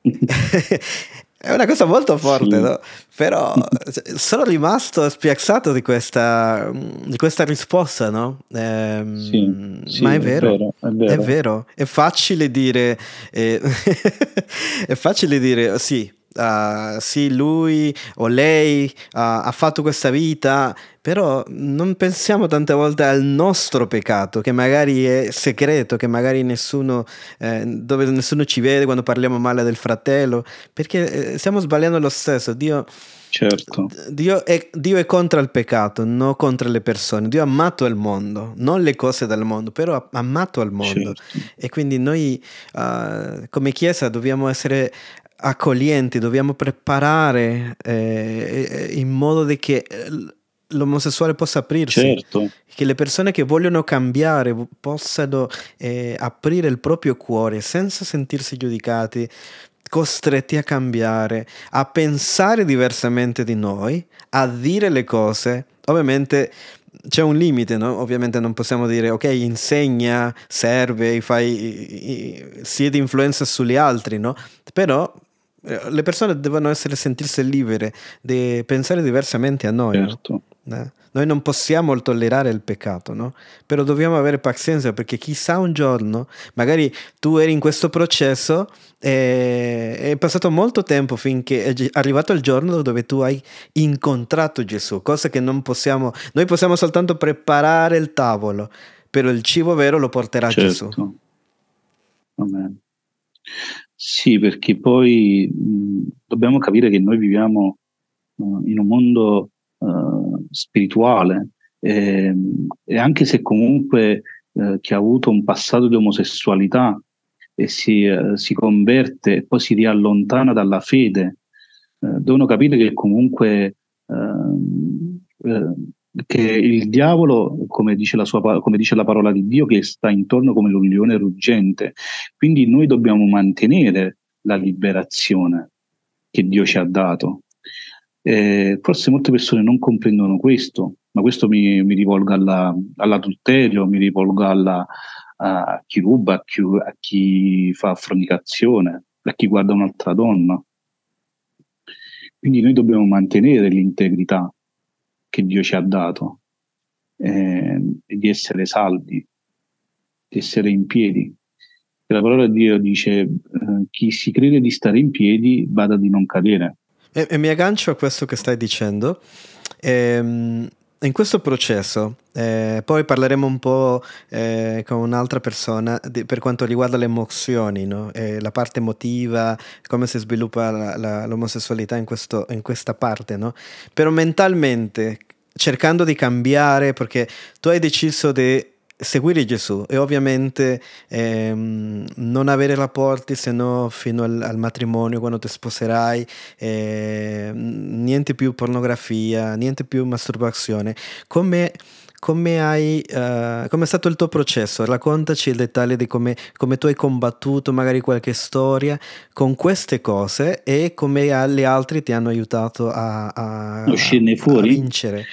è una cosa molto forte, sì. no? però sono rimasto spiazzato di questa, di questa risposta, no? Eh, sì, ma è vero, è vero, è vero, è, vero. è facile dire, eh, è facile dire sì uh, sì, lui o lei uh, ha fatto questa vita, però non pensiamo tante volte al nostro peccato, che magari è segreto, che magari nessuno, eh, dove nessuno ci vede quando parliamo male del fratello, perché eh, stiamo sbagliando lo stesso. Dio, certo. Dio, è, Dio è contro il peccato, non contro le persone. Dio ha amato il mondo, non le cose del mondo, però ha amato il mondo. Certo. E quindi noi uh, come Chiesa dobbiamo essere accoglienti, dobbiamo preparare eh, in modo che eh, l'omosessuale possa aprirsi, certo. che le persone che vogliono cambiare possano eh, aprire il proprio cuore senza sentirsi giudicati, costretti a cambiare, a pensare diversamente di noi, a dire le cose. Ovviamente c'è un limite, no? Ovviamente non possiamo dire ok, insegna, serve, fai, sia di influenza sugli altri, no? Però le persone devono essere sentirsi libere di pensare diversamente a noi. Certo. No? Eh? Noi non possiamo tollerare il peccato, no? Però dobbiamo avere pazienza perché chissà un giorno, magari tu eri in questo processo e è passato molto tempo finché è arrivato il giorno dove tu hai incontrato Gesù, cosa che non possiamo, noi possiamo soltanto preparare il tavolo, però il cibo vero lo porterà certo. Gesù. Amen. Sì, perché poi mh, dobbiamo capire che noi viviamo uh, in un mondo uh, spirituale e, e, anche se comunque uh, chi ha avuto un passato di omosessualità e si, si converte e poi si riallontana dalla fede, devono capire che comunque ehm, che il diavolo, come dice, la sua, come dice la parola di Dio, che sta intorno come un leone ruggente. Quindi noi dobbiamo mantenere la liberazione che Dio ci ha dato. Eh, forse molte persone non comprendono questo, ma questo mi, mi rivolgo alla, all'adulterio, mi rivolgo alla, a chi ruba, a chi, a chi fa fornicazione, a chi guarda un'altra donna. Quindi noi dobbiamo mantenere l'integrità che Dio ci ha dato eh, di essere saldi, di essere in piedi. La parola di Dio dice eh, chi si crede di stare in piedi vada di non cadere. E, e mi aggancio a questo che stai dicendo. Ehm, in questo processo, eh, poi parleremo un po' eh, con un'altra persona di, per quanto riguarda le emozioni, no? eh, la parte emotiva, come si sviluppa la, la, l'omosessualità in, questo, in questa parte, no? però mentalmente cercando di cambiare perché tu hai deciso di seguire Gesù e ovviamente ehm, non avere rapporti se no fino al, al, matrimonio quando ti sposerai, eh, niente più pornografia, niente più masturbazione. Come, come, hai, uh, come è stato il tuo processo? Raccontaci il dettaglio di come, come, tu hai combattuto, magari qualche storia con queste cose e come gli altri ti hanno aiutato a, a, fuori. A vincere.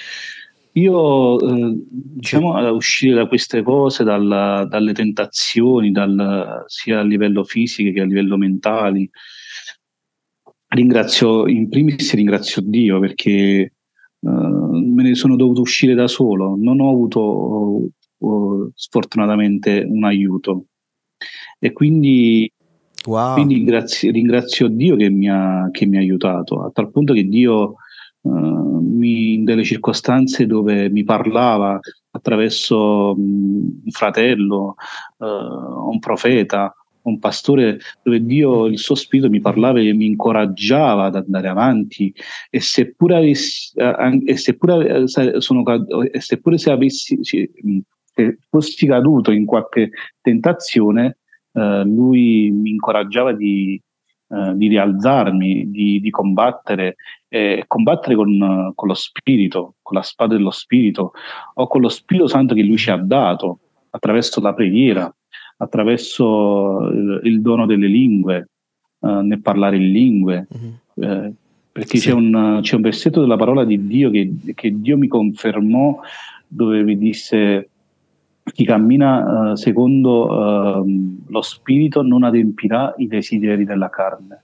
Io, eh, diciamo, a uscire da queste cose, dalla, dalle tentazioni, dal, sia a livello fisico che a livello mentale, ringrazio, in primis ringrazio Dio perché uh, me ne sono dovuto uscire da solo, non ho avuto uh, sfortunatamente un aiuto. E quindi, wow. quindi grazie, ringrazio Dio che mi, ha, che mi ha aiutato, a tal punto che Dio uh, mi, in delle circostanze dove mi parlava attraverso un fratello, uh, un profeta, un pastore dove Dio, il suo spirito mi parlava e mi incoraggiava ad andare avanti. E seppure, avessi, e seppure, sono, e seppure se avessi se fossi caduto in qualche tentazione, eh, lui mi incoraggiava di, eh, di rialzarmi, di, di combattere, eh, combattere con, con, lo spirito, con la spada dello spirito o con lo Spirito Santo che lui ci ha dato attraverso la preghiera, attraverso il, il dono delle lingue, eh, nel parlare in lingue. Mm-hmm. perché sì. c'è, un, c'è, un, versetto della parola di Dio che, che Dio mi confermò dove mi disse chi cammina uh, secondo uh, lo spirito non adempirà i desideri della carne,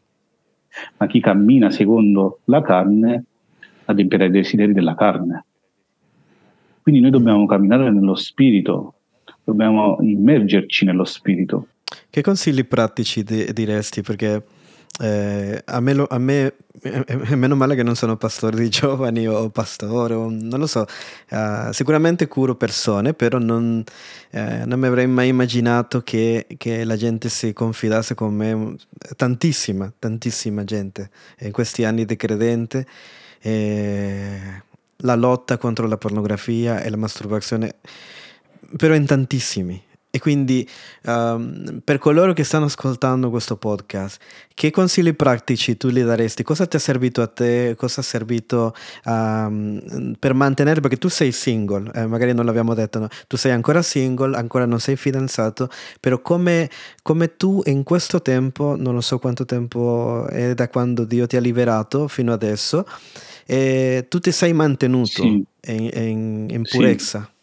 ma chi cammina secondo la carne adempirà i desideri della carne. Quindi noi dobbiamo camminare nello spirito, dobbiamo immergerci nello spirito. Che consigli pratici diresti? Perché eh, a, me, a me è meno male che non sono pastore di giovani o pastore, o, non lo so, uh, sicuramente curo persone, però non, eh, non, mi avrei mai immaginato che, che, la gente si confidasse con me, tantissima, tantissima gente in questi anni di credente. Eh, la lotta contro la pornografia e la masturbazione, però in tantissimi, e quindi um, per coloro che stanno ascoltando questo podcast, che consigli pratici tu gli daresti? Cosa ti è servito a te? Cosa è servito um, per mantenere? Perché tu sei single, eh, magari non l'abbiamo detto, no? tu sei ancora single, ancora non sei fidanzato, però come, come tu in questo tempo, non lo so quanto tempo è da quando Dio ti ha liberato fino adesso, eh, tu ti sei mantenuto sì. in, in, in, purezza. Sì.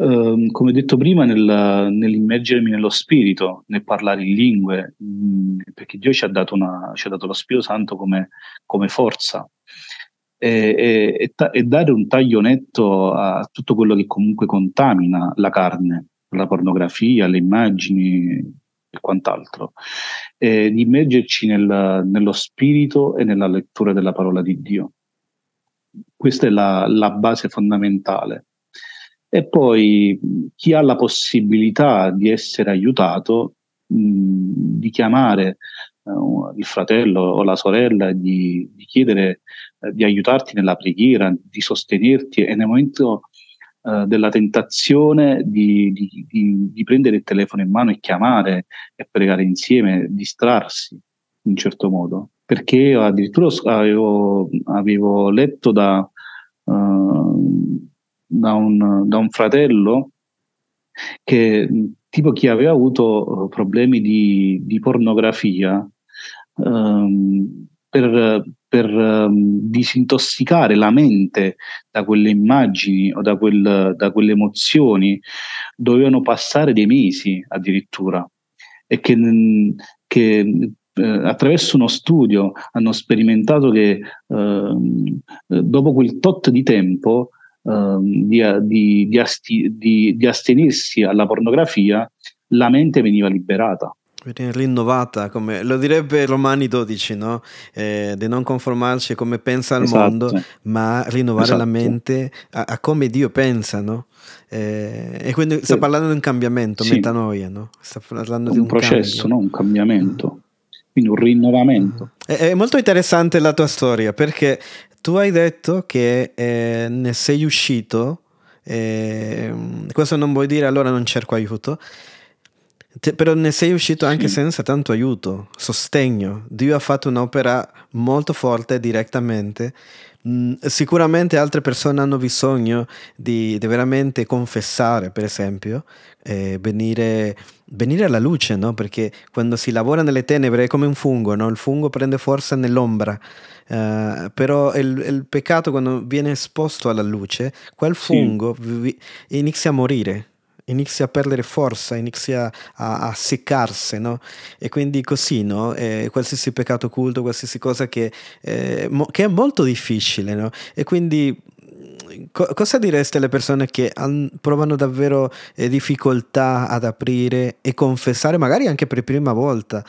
Ehm, come detto prima, nel, nell'immergermi nello spirito, nel parlare in lingue, mh, mm, perché Dio ci ha dato, una, ci ha dato lo Spirito Santo come, come forza. E, e, e, dare un taglio netto a tutto quello che comunque contamina la carne, la pornografia, le immagini e quant'altro, e di immergerci nel, nello spirito e nella lettura della parola di Dio. Questa è la, la base fondamentale e poi chi ha la possibilità di essere aiutato, mh, di chiamare uh, il fratello o la sorella, di, di chiedere uh, di aiutarti nella preghiera, di sostenerti e nel momento uh, della tentazione di, di, di, di, prendere il telefono in mano e chiamare e pregare insieme, distrarsi in un certo modo. Perché addirittura avevo, avevo letto da da un, da un fratello che tipo chi aveva avuto eh, problemi di, di pornografia um, per, per um, disintossicare la mente da quelle immagini o da, quel, da quelle emozioni dovevano passare dei mesi addirittura. E che, che eh, attraverso uno studio hanno sperimentato che ehm, dopo quel tot di tempo di, di, di, asti, di astenersi alla pornografia, la mente veniva liberata viene rinnovata, come lo direbbe Romani 12, no? Eh, di non conformarci come pensa il esatto. mondo, ma rinnovare esatto. la mente a, a, come Dio pensa, no? Eh, e quindi sta parlando di un cambiamento, sì. metanoia, no? Sta parlando un di un processo, cambio. no? un cambiamento, quindi un rinnovamento. È, molto interessante la tua storia perché tu hai detto che eh, ne sei uscito, eh, questo non vuoi dire allora non cerco aiuto, te, però ne sei uscito anche sì. senza tanto aiuto, sostegno. Dio ha fatto un'opera molto forte direttamente. Mm, sicuramente altre persone hanno bisogno di, di veramente confessare, per esempio, eh, venire, venire, alla luce, no? perché quando si lavora nelle tenebre è come un fungo, no? il fungo prende forza nell'ombra. Uh, però il, il, peccato quando viene esposto alla luce, quel fungo sì. vi, inizia a morire inizia a perdere forza, inizia a, a seccarsi, no? E quindi così, no? Eh, qualsiasi peccato occulto, qualsiasi cosa che, eh, mo, che è molto difficile, no? E quindi co- cosa direste alle persone che han, provano davvero eh, difficoltà ad aprire e confessare, magari anche per prima volta?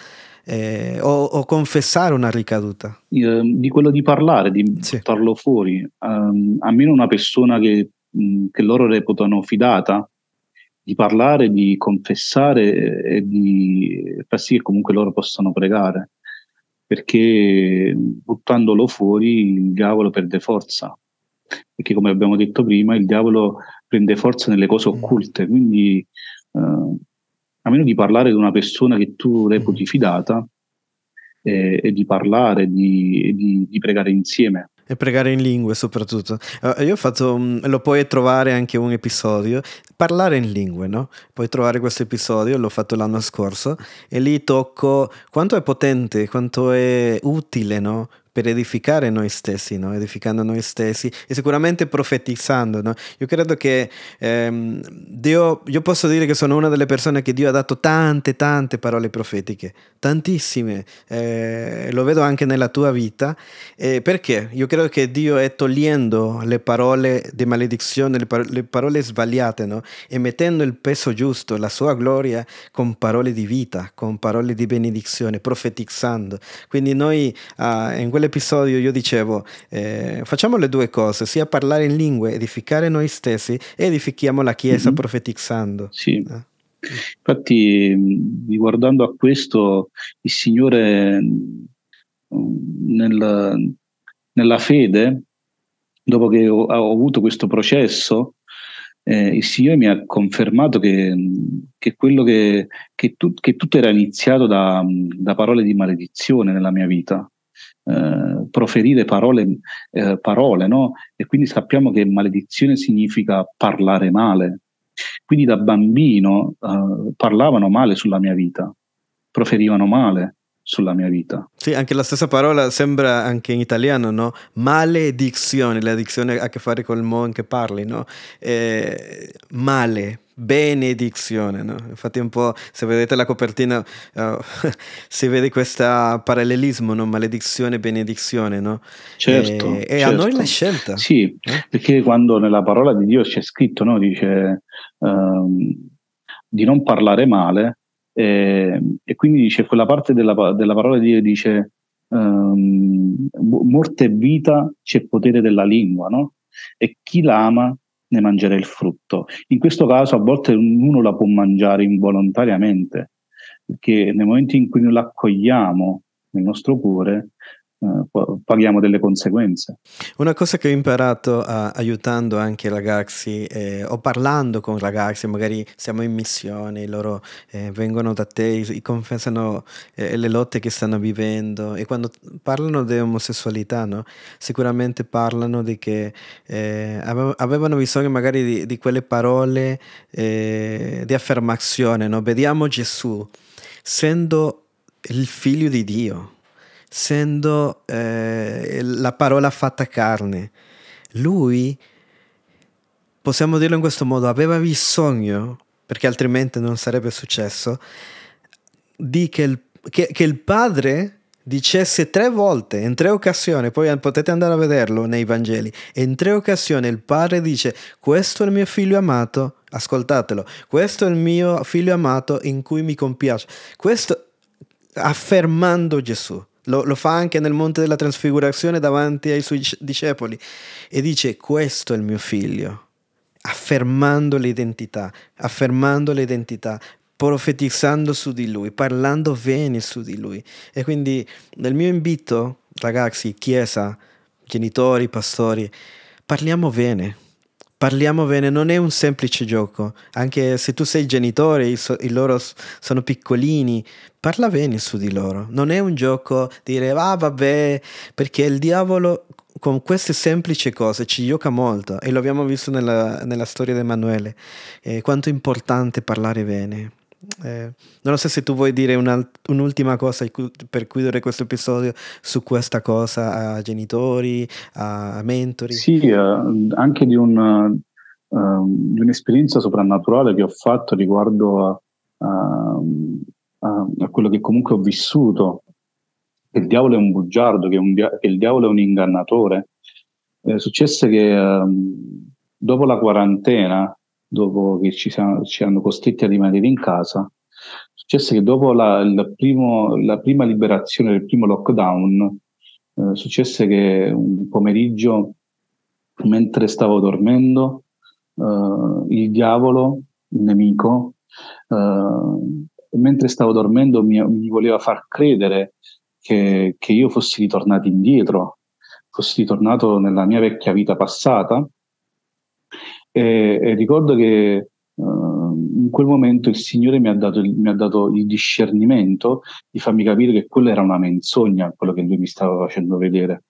Eh, o, o, confessare una ricaduta? di quello di parlare, di sì. portarlo fuori. Um, almeno una persona che, mh, che loro reputano fidata, di parlare, di confessare e di far sì che comunque loro possano pregare, perché buttandolo fuori il diavolo perde forza, perché come abbiamo detto prima il diavolo prende forza nelle cose mm. occulte, quindi eh, a meno di parlare di una persona che tu reputi fidata e, e di parlare, di, di, di pregare insieme. E pregare in lingue soprattutto. Uh, io ho fatto, um, lo puoi trovare anche un episodio, parlare in lingue, no? Puoi trovare questo episodio, l'ho fatto l'anno scorso, e lì tocco quanto è potente, quanto è utile, no? Per edificare noi stessi, no? edificando noi stessi e sicuramente profetizzando. No? Io credo che ehm, Dio, io posso dire che sono una delle persone che Dio ha dato tante, tante parole profetiche, tantissime, eh, lo vedo anche nella tua vita, eh, perché io credo che Dio è togliendo le parole di maledizione, le, par- le parole sbagliate no? e mettendo il peso giusto, la sua gloria con parole di vita, con parole di benedizione, profetizzando. Quindi noi uh, in quelle episodio io dicevo, eh, facciamo le due cose, sia parlare in lingue, edificare noi stessi e edifichiamo la Chiesa mm-hmm. profetizzando. Sì. Eh. Infatti, riguardando a questo, il Signore nel, nella fede, dopo che ho, ho avuto questo processo, eh, il Signore mi ha confermato che, che quello che, che, tu, che tutto era iniziato da, da, parole di maledizione nella mia vita. Eh, proferire parole, eh, parole no? e quindi sappiamo che maledizione significa parlare male. Quindi da bambino eh, parlavano male sulla mia vita, proferivano male sulla mia vita. Sì, anche la stessa parola sembra anche in italiano, no? Maledizione, l'addizione ha a che fare col modo in che parli, no? Eh, male, benedizione. No? Infatti, un po' se vedete la copertina, uh, si vede questo parallelismo, no? maledizione benedizione. No? Certo, e, e certo. a noi la scelta. Sì, eh? perché quando nella parola di Dio c'è scritto, no? dice um, di non parlare male, e, e, quindi dice quella parte della, della parola di Dio dice um, morte e vita c'è potere della lingua, no? E chi l'ama ne mangerà il frutto. In questo caso a volte uno la può mangiare involontariamente, perché nel momento in cui noi l'accogliamo nel nostro cuore, eh, paghiamo delle conseguenze. Una cosa che ho imparato uh, aiutando anche i ragazzi eh, o parlando con ragazzi, magari siamo in missione, loro eh, vengono da te, confessano eh, le lotte che stanno vivendo e quando parlano di omosessualità, no? sicuramente parlano di che eh, avevano bisogno magari di, di quelle parole di affermazione, no? vediamo Gesù essendo il figlio di Dio essendo eh, la parola fatta carne. Lui, possiamo dirlo in questo modo, aveva bisogno, perché altrimenti non sarebbe successo, di che il, che, che il padre dicesse tre volte, in tre occasioni, poi potete andare a vederlo nei Vangeli, in tre occasioni il padre dice questo è il mio figlio amato, ascoltatelo, questo è il mio figlio amato in cui mi compiace, questo affermando Gesù. Lo, lo, fa anche nel Monte della Trasfigurazione davanti ai suoi discepoli e dice questo è il mio figlio, affermando l'identità, affermando l'identà, profetizzando su di lui, parlando bene su di lui. E quindi nel mio invito, ragazzi, chiesa, genitori, pastori, parliamo bene. Parliamo bene, non è un semplice gioco, anche se tu sei genitore, i, so, i loro sono piccolini, parla bene su di loro, non è un gioco dire ah vabbè, perché il diavolo con queste semplici cose ci gioca molto e lo abbiamo visto nella, nella storia di Emanuele, eh, quanto è importante parlare bene. Eh, non so se tu vuoi dire un'ultima cosa per chiudere questo episodio su questa cosa a genitori, a mentori. Sì, eh, anche di, un, uh, di, un'esperienza soprannaturale che ho fatto riguardo a, a, a, quello che comunque ho vissuto. Che il diavolo è un bugiardo, che, un, che il diavolo è un ingannatore. Eh, successe che uh, dopo la quarantena dopo che ci, siamo, ci hanno costretti a rimanere in casa, successe che dopo la, primo, la prima liberazione del primo lockdown, eh, successe che un pomeriggio, mentre stavo dormendo, eh, il diavolo, il nemico, eh, mentre stavo dormendo mi, mi voleva far credere che, che, io fossi ritornato indietro, fossi ritornato nella mia vecchia vita passata e, e ricordo che uh, in quel momento il Signore mi ha, dato mi ha dato il discernimento di farmi capire che quella era una menzogna, quello che lui mi stava facendo vedere.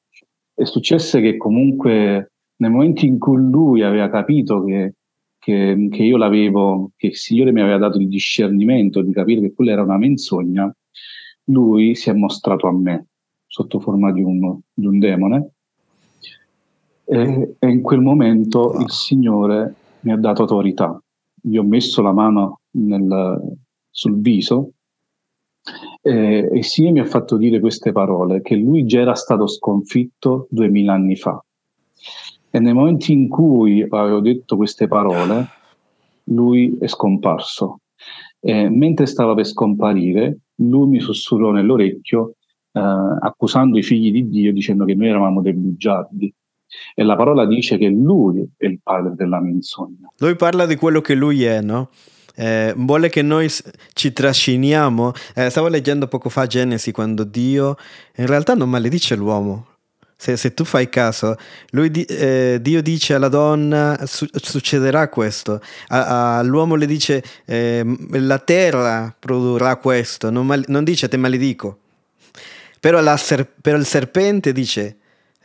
È successo che comunque nel momento in cui lui aveva capito che, che, che, io l'avevo, che il Signore mi aveva dato il discernimento di capire che quella era una menzogna, lui si è mostrato a me sotto forma di un, di un demone e, e in quel momento wow. il Signore mi ha dato autorità. Gli ho messo la mano nel, sul viso e, il Signore mi ha fatto dire queste parole, che lui già era stato sconfitto duemila anni fa. E nel momento in cui avevo detto queste parole, lui è scomparso. E mentre stava per scomparire, lui mi sussurrò nell'orecchio, eh, accusando i figli di Dio, dicendo che noi eravamo dei bugiardi. E la parola dice che lui è il padre della menzogna. Lui parla di quello che lui è, no? Eh, vuole che noi ci trasciniamo. Eh, stavo leggendo poco fa Genesi quando Dio in realtà non maledice l'uomo. Se, se tu fai caso, lui, eh, Dio dice alla donna su, succederà questo, a, all'uomo le dice ehm, la terra produrrà questo, non, mal, non dice te maledico. Però, la, però il serpente dice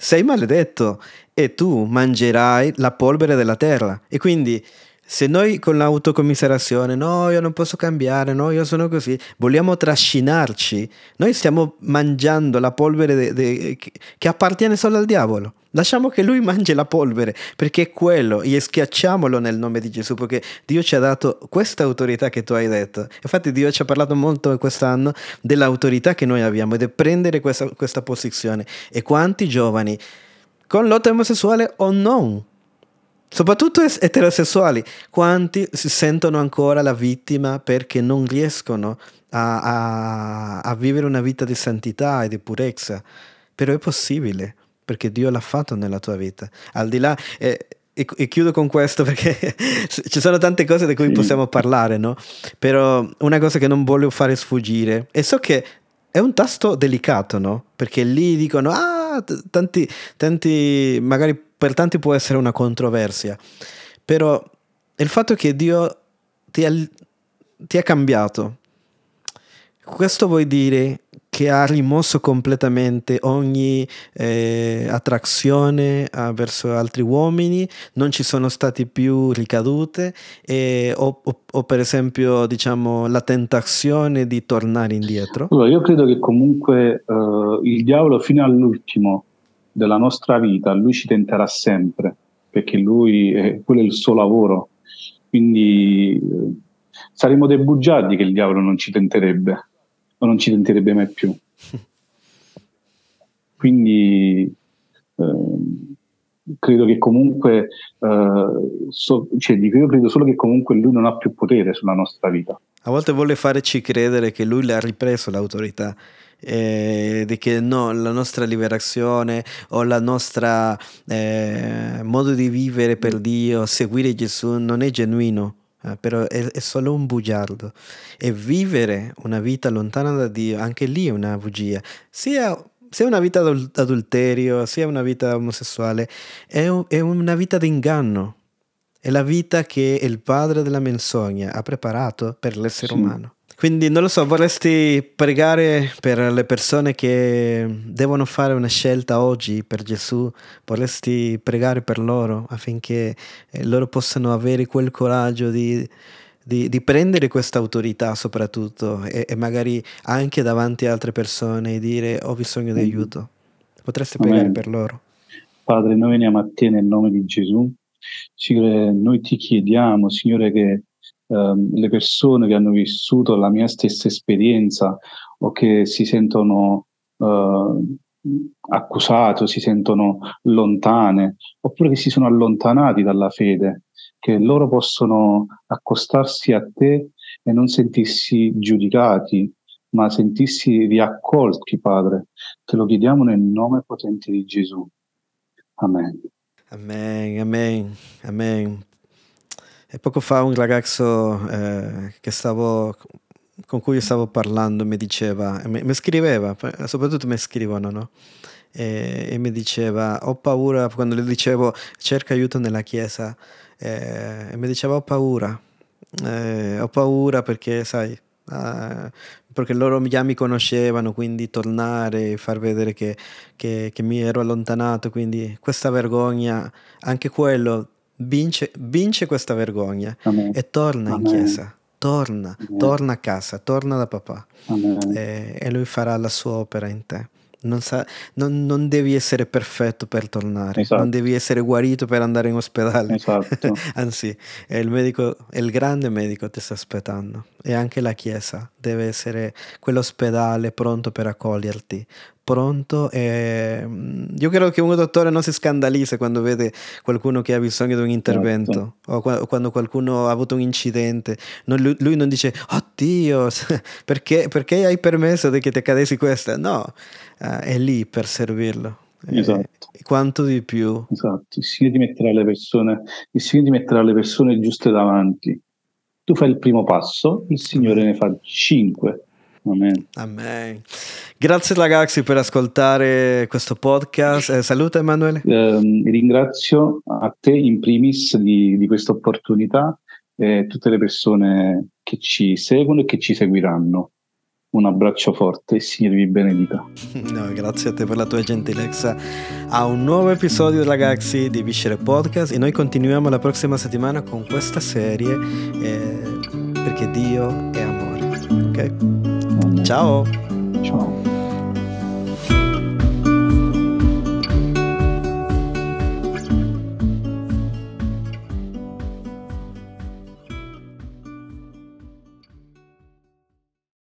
sei maledetto e tu mangerai la polvere della terra. E quindi se noi con l'autocommiserazione, no, io non posso cambiare, no, io sono così, vogliamo trascinarci, noi stiamo mangiando la polvere de, de, che appartiene solo al diavolo. Lasciamo che lui mangi la polvere, perché è quello, e schiacciamolo nel nome di Gesù, perché Dio ci ha dato questa autorità che tu hai detto. Infatti Dio ci ha parlato molto quest'anno dell'autorità che noi abbiamo ed è prendere questa, questa posizione. E quanti giovani, con lotta omosessuale o non, soprattutto eterosessuali, quanti si sentono ancora la vittima perché non riescono a, a, a vivere una vita di santità e di purezza. Però è possibile perché Dio l'ha fatto nella tua vita. Al di là, eh, e, e, chiudo con questo perché ci sono tante cose di cui possiamo parlare, no? Però una cosa che non voglio fare sfuggire, e so che è un tasto delicato, no? Perché lì dicono, ah, tanti, tanti, magari per tanti può essere una controversia, però il fatto che Dio ti ha, ti ha cambiato, questo vuol dire che ha rimosso completamente ogni eh, attrazione eh, verso altri uomini, non ci sono state più ricadute eh, o, o, o, per esempio diciamo la tentazione di tornare indietro? Allora, io credo che comunque uh, il diavolo fino all'ultimo della nostra vita, lui ci tenterà sempre, perché lui, quello è il suo lavoro, quindi eh, saremo dei bugiardi che il diavolo non ci tenterebbe o non ci tenterebbe mai più. Quindi eh, credo che comunque, eh, so, cioè, io credo solo che comunque lui non ha più potere sulla nostra vita. A volte vuole farci credere che lui l'ha ripreso l'autorità eh, di che no, la nostra liberazione o il nostro eh, modo di vivere per Dio, seguire Gesù non è genuino. Eh, però è, è, solo un bugiardo e vivere una vita lontana da Dio anche lì è una bugia sia sia una vita d'adulterio, sia una vita omosessuale, è, è una vita di inganno. È la vita che il padre della menzogna ha preparato per l'essere sì. umano. Quindi non lo so, vorresti pregare per le persone che devono fare una scelta oggi per Gesù, vorresti pregare per loro affinché eh, loro possano avere quel coraggio di di, di prendere questa autorità soprattutto e, e, magari anche davanti a altre persone e dire ho bisogno di mm. aiuto. Potreste pregare per loro. Padre, noi veniamo a te nel nome di Gesù. Signore, noi ti chiediamo, Signore, che ehm, le persone che hanno vissuto la mia stessa esperienza o che si sentono eh, accusate si sentono lontane, oppure che si sono allontanati dalla fede, che loro possono accostarsi a te e non sentirsi giudicati, ma sentirsi riaccolti, Padre. Te lo chiediamo nel nome potente di Gesù. Amen. Amen, amen, amen. E poco fa un ragazzo eh, stavo, con cui stavo parlando mi diceva, mi, mi scriveva, soprattutto mi scrivono, no? E, e, mi diceva, ho paura, quando le dicevo cerca aiuto nella chiesa, eh, e mi diceva ho paura, eh, ho paura perché sai, eh, perché loro già mi conoscevano, quindi tornare far vedere che, che, che, mi ero allontanato, quindi questa vergogna, anche quello, vince, vince questa vergogna Amen. e torna Amen. in chiesa. Torna, Amen. torna a casa, torna da papà e, e lui farà la sua opera in te. Non, sa, non, non, devi essere perfetto per tornare, esatto. non devi essere guarito per andare in ospedale. Esatto. Anzi, il, medico, il grande medico ti sta aspettando e anche la Chiesa deve essere quell'ospedale pronto per accoglierti, pronto e mm, io credo che un dottore non si scandalizza quando vede qualcuno che ha bisogno di un intervento certo. o quando qualcuno ha avuto un incidente. Non, lui, lui, non dice oddio perché, perché, hai permesso che ti accadessi questa no uh, è lì per servirlo. Esatto. E, quanto di più? Esatto il Signore ti metterà le persone il Signore ti metterà le persone giuste davanti. Tu fai il primo passo il Signore ne fa cinque Amen. Amen. Grazie ragazzi per ascoltare questo podcast. Eh, saluta Emanuele. Eh, ringrazio a te in primis di, di questa opportunità e tutte le persone che ci seguono e che ci seguiranno. Un abbraccio forte e Signore vi benedica. No, grazie a te per la tua gentilezza. A un nuovo episodio ragazzi di Viscere Podcast e noi continuiamo la prossima settimana con questa serie eh, perché Dio è amore. Ok? Ciao. Ciao.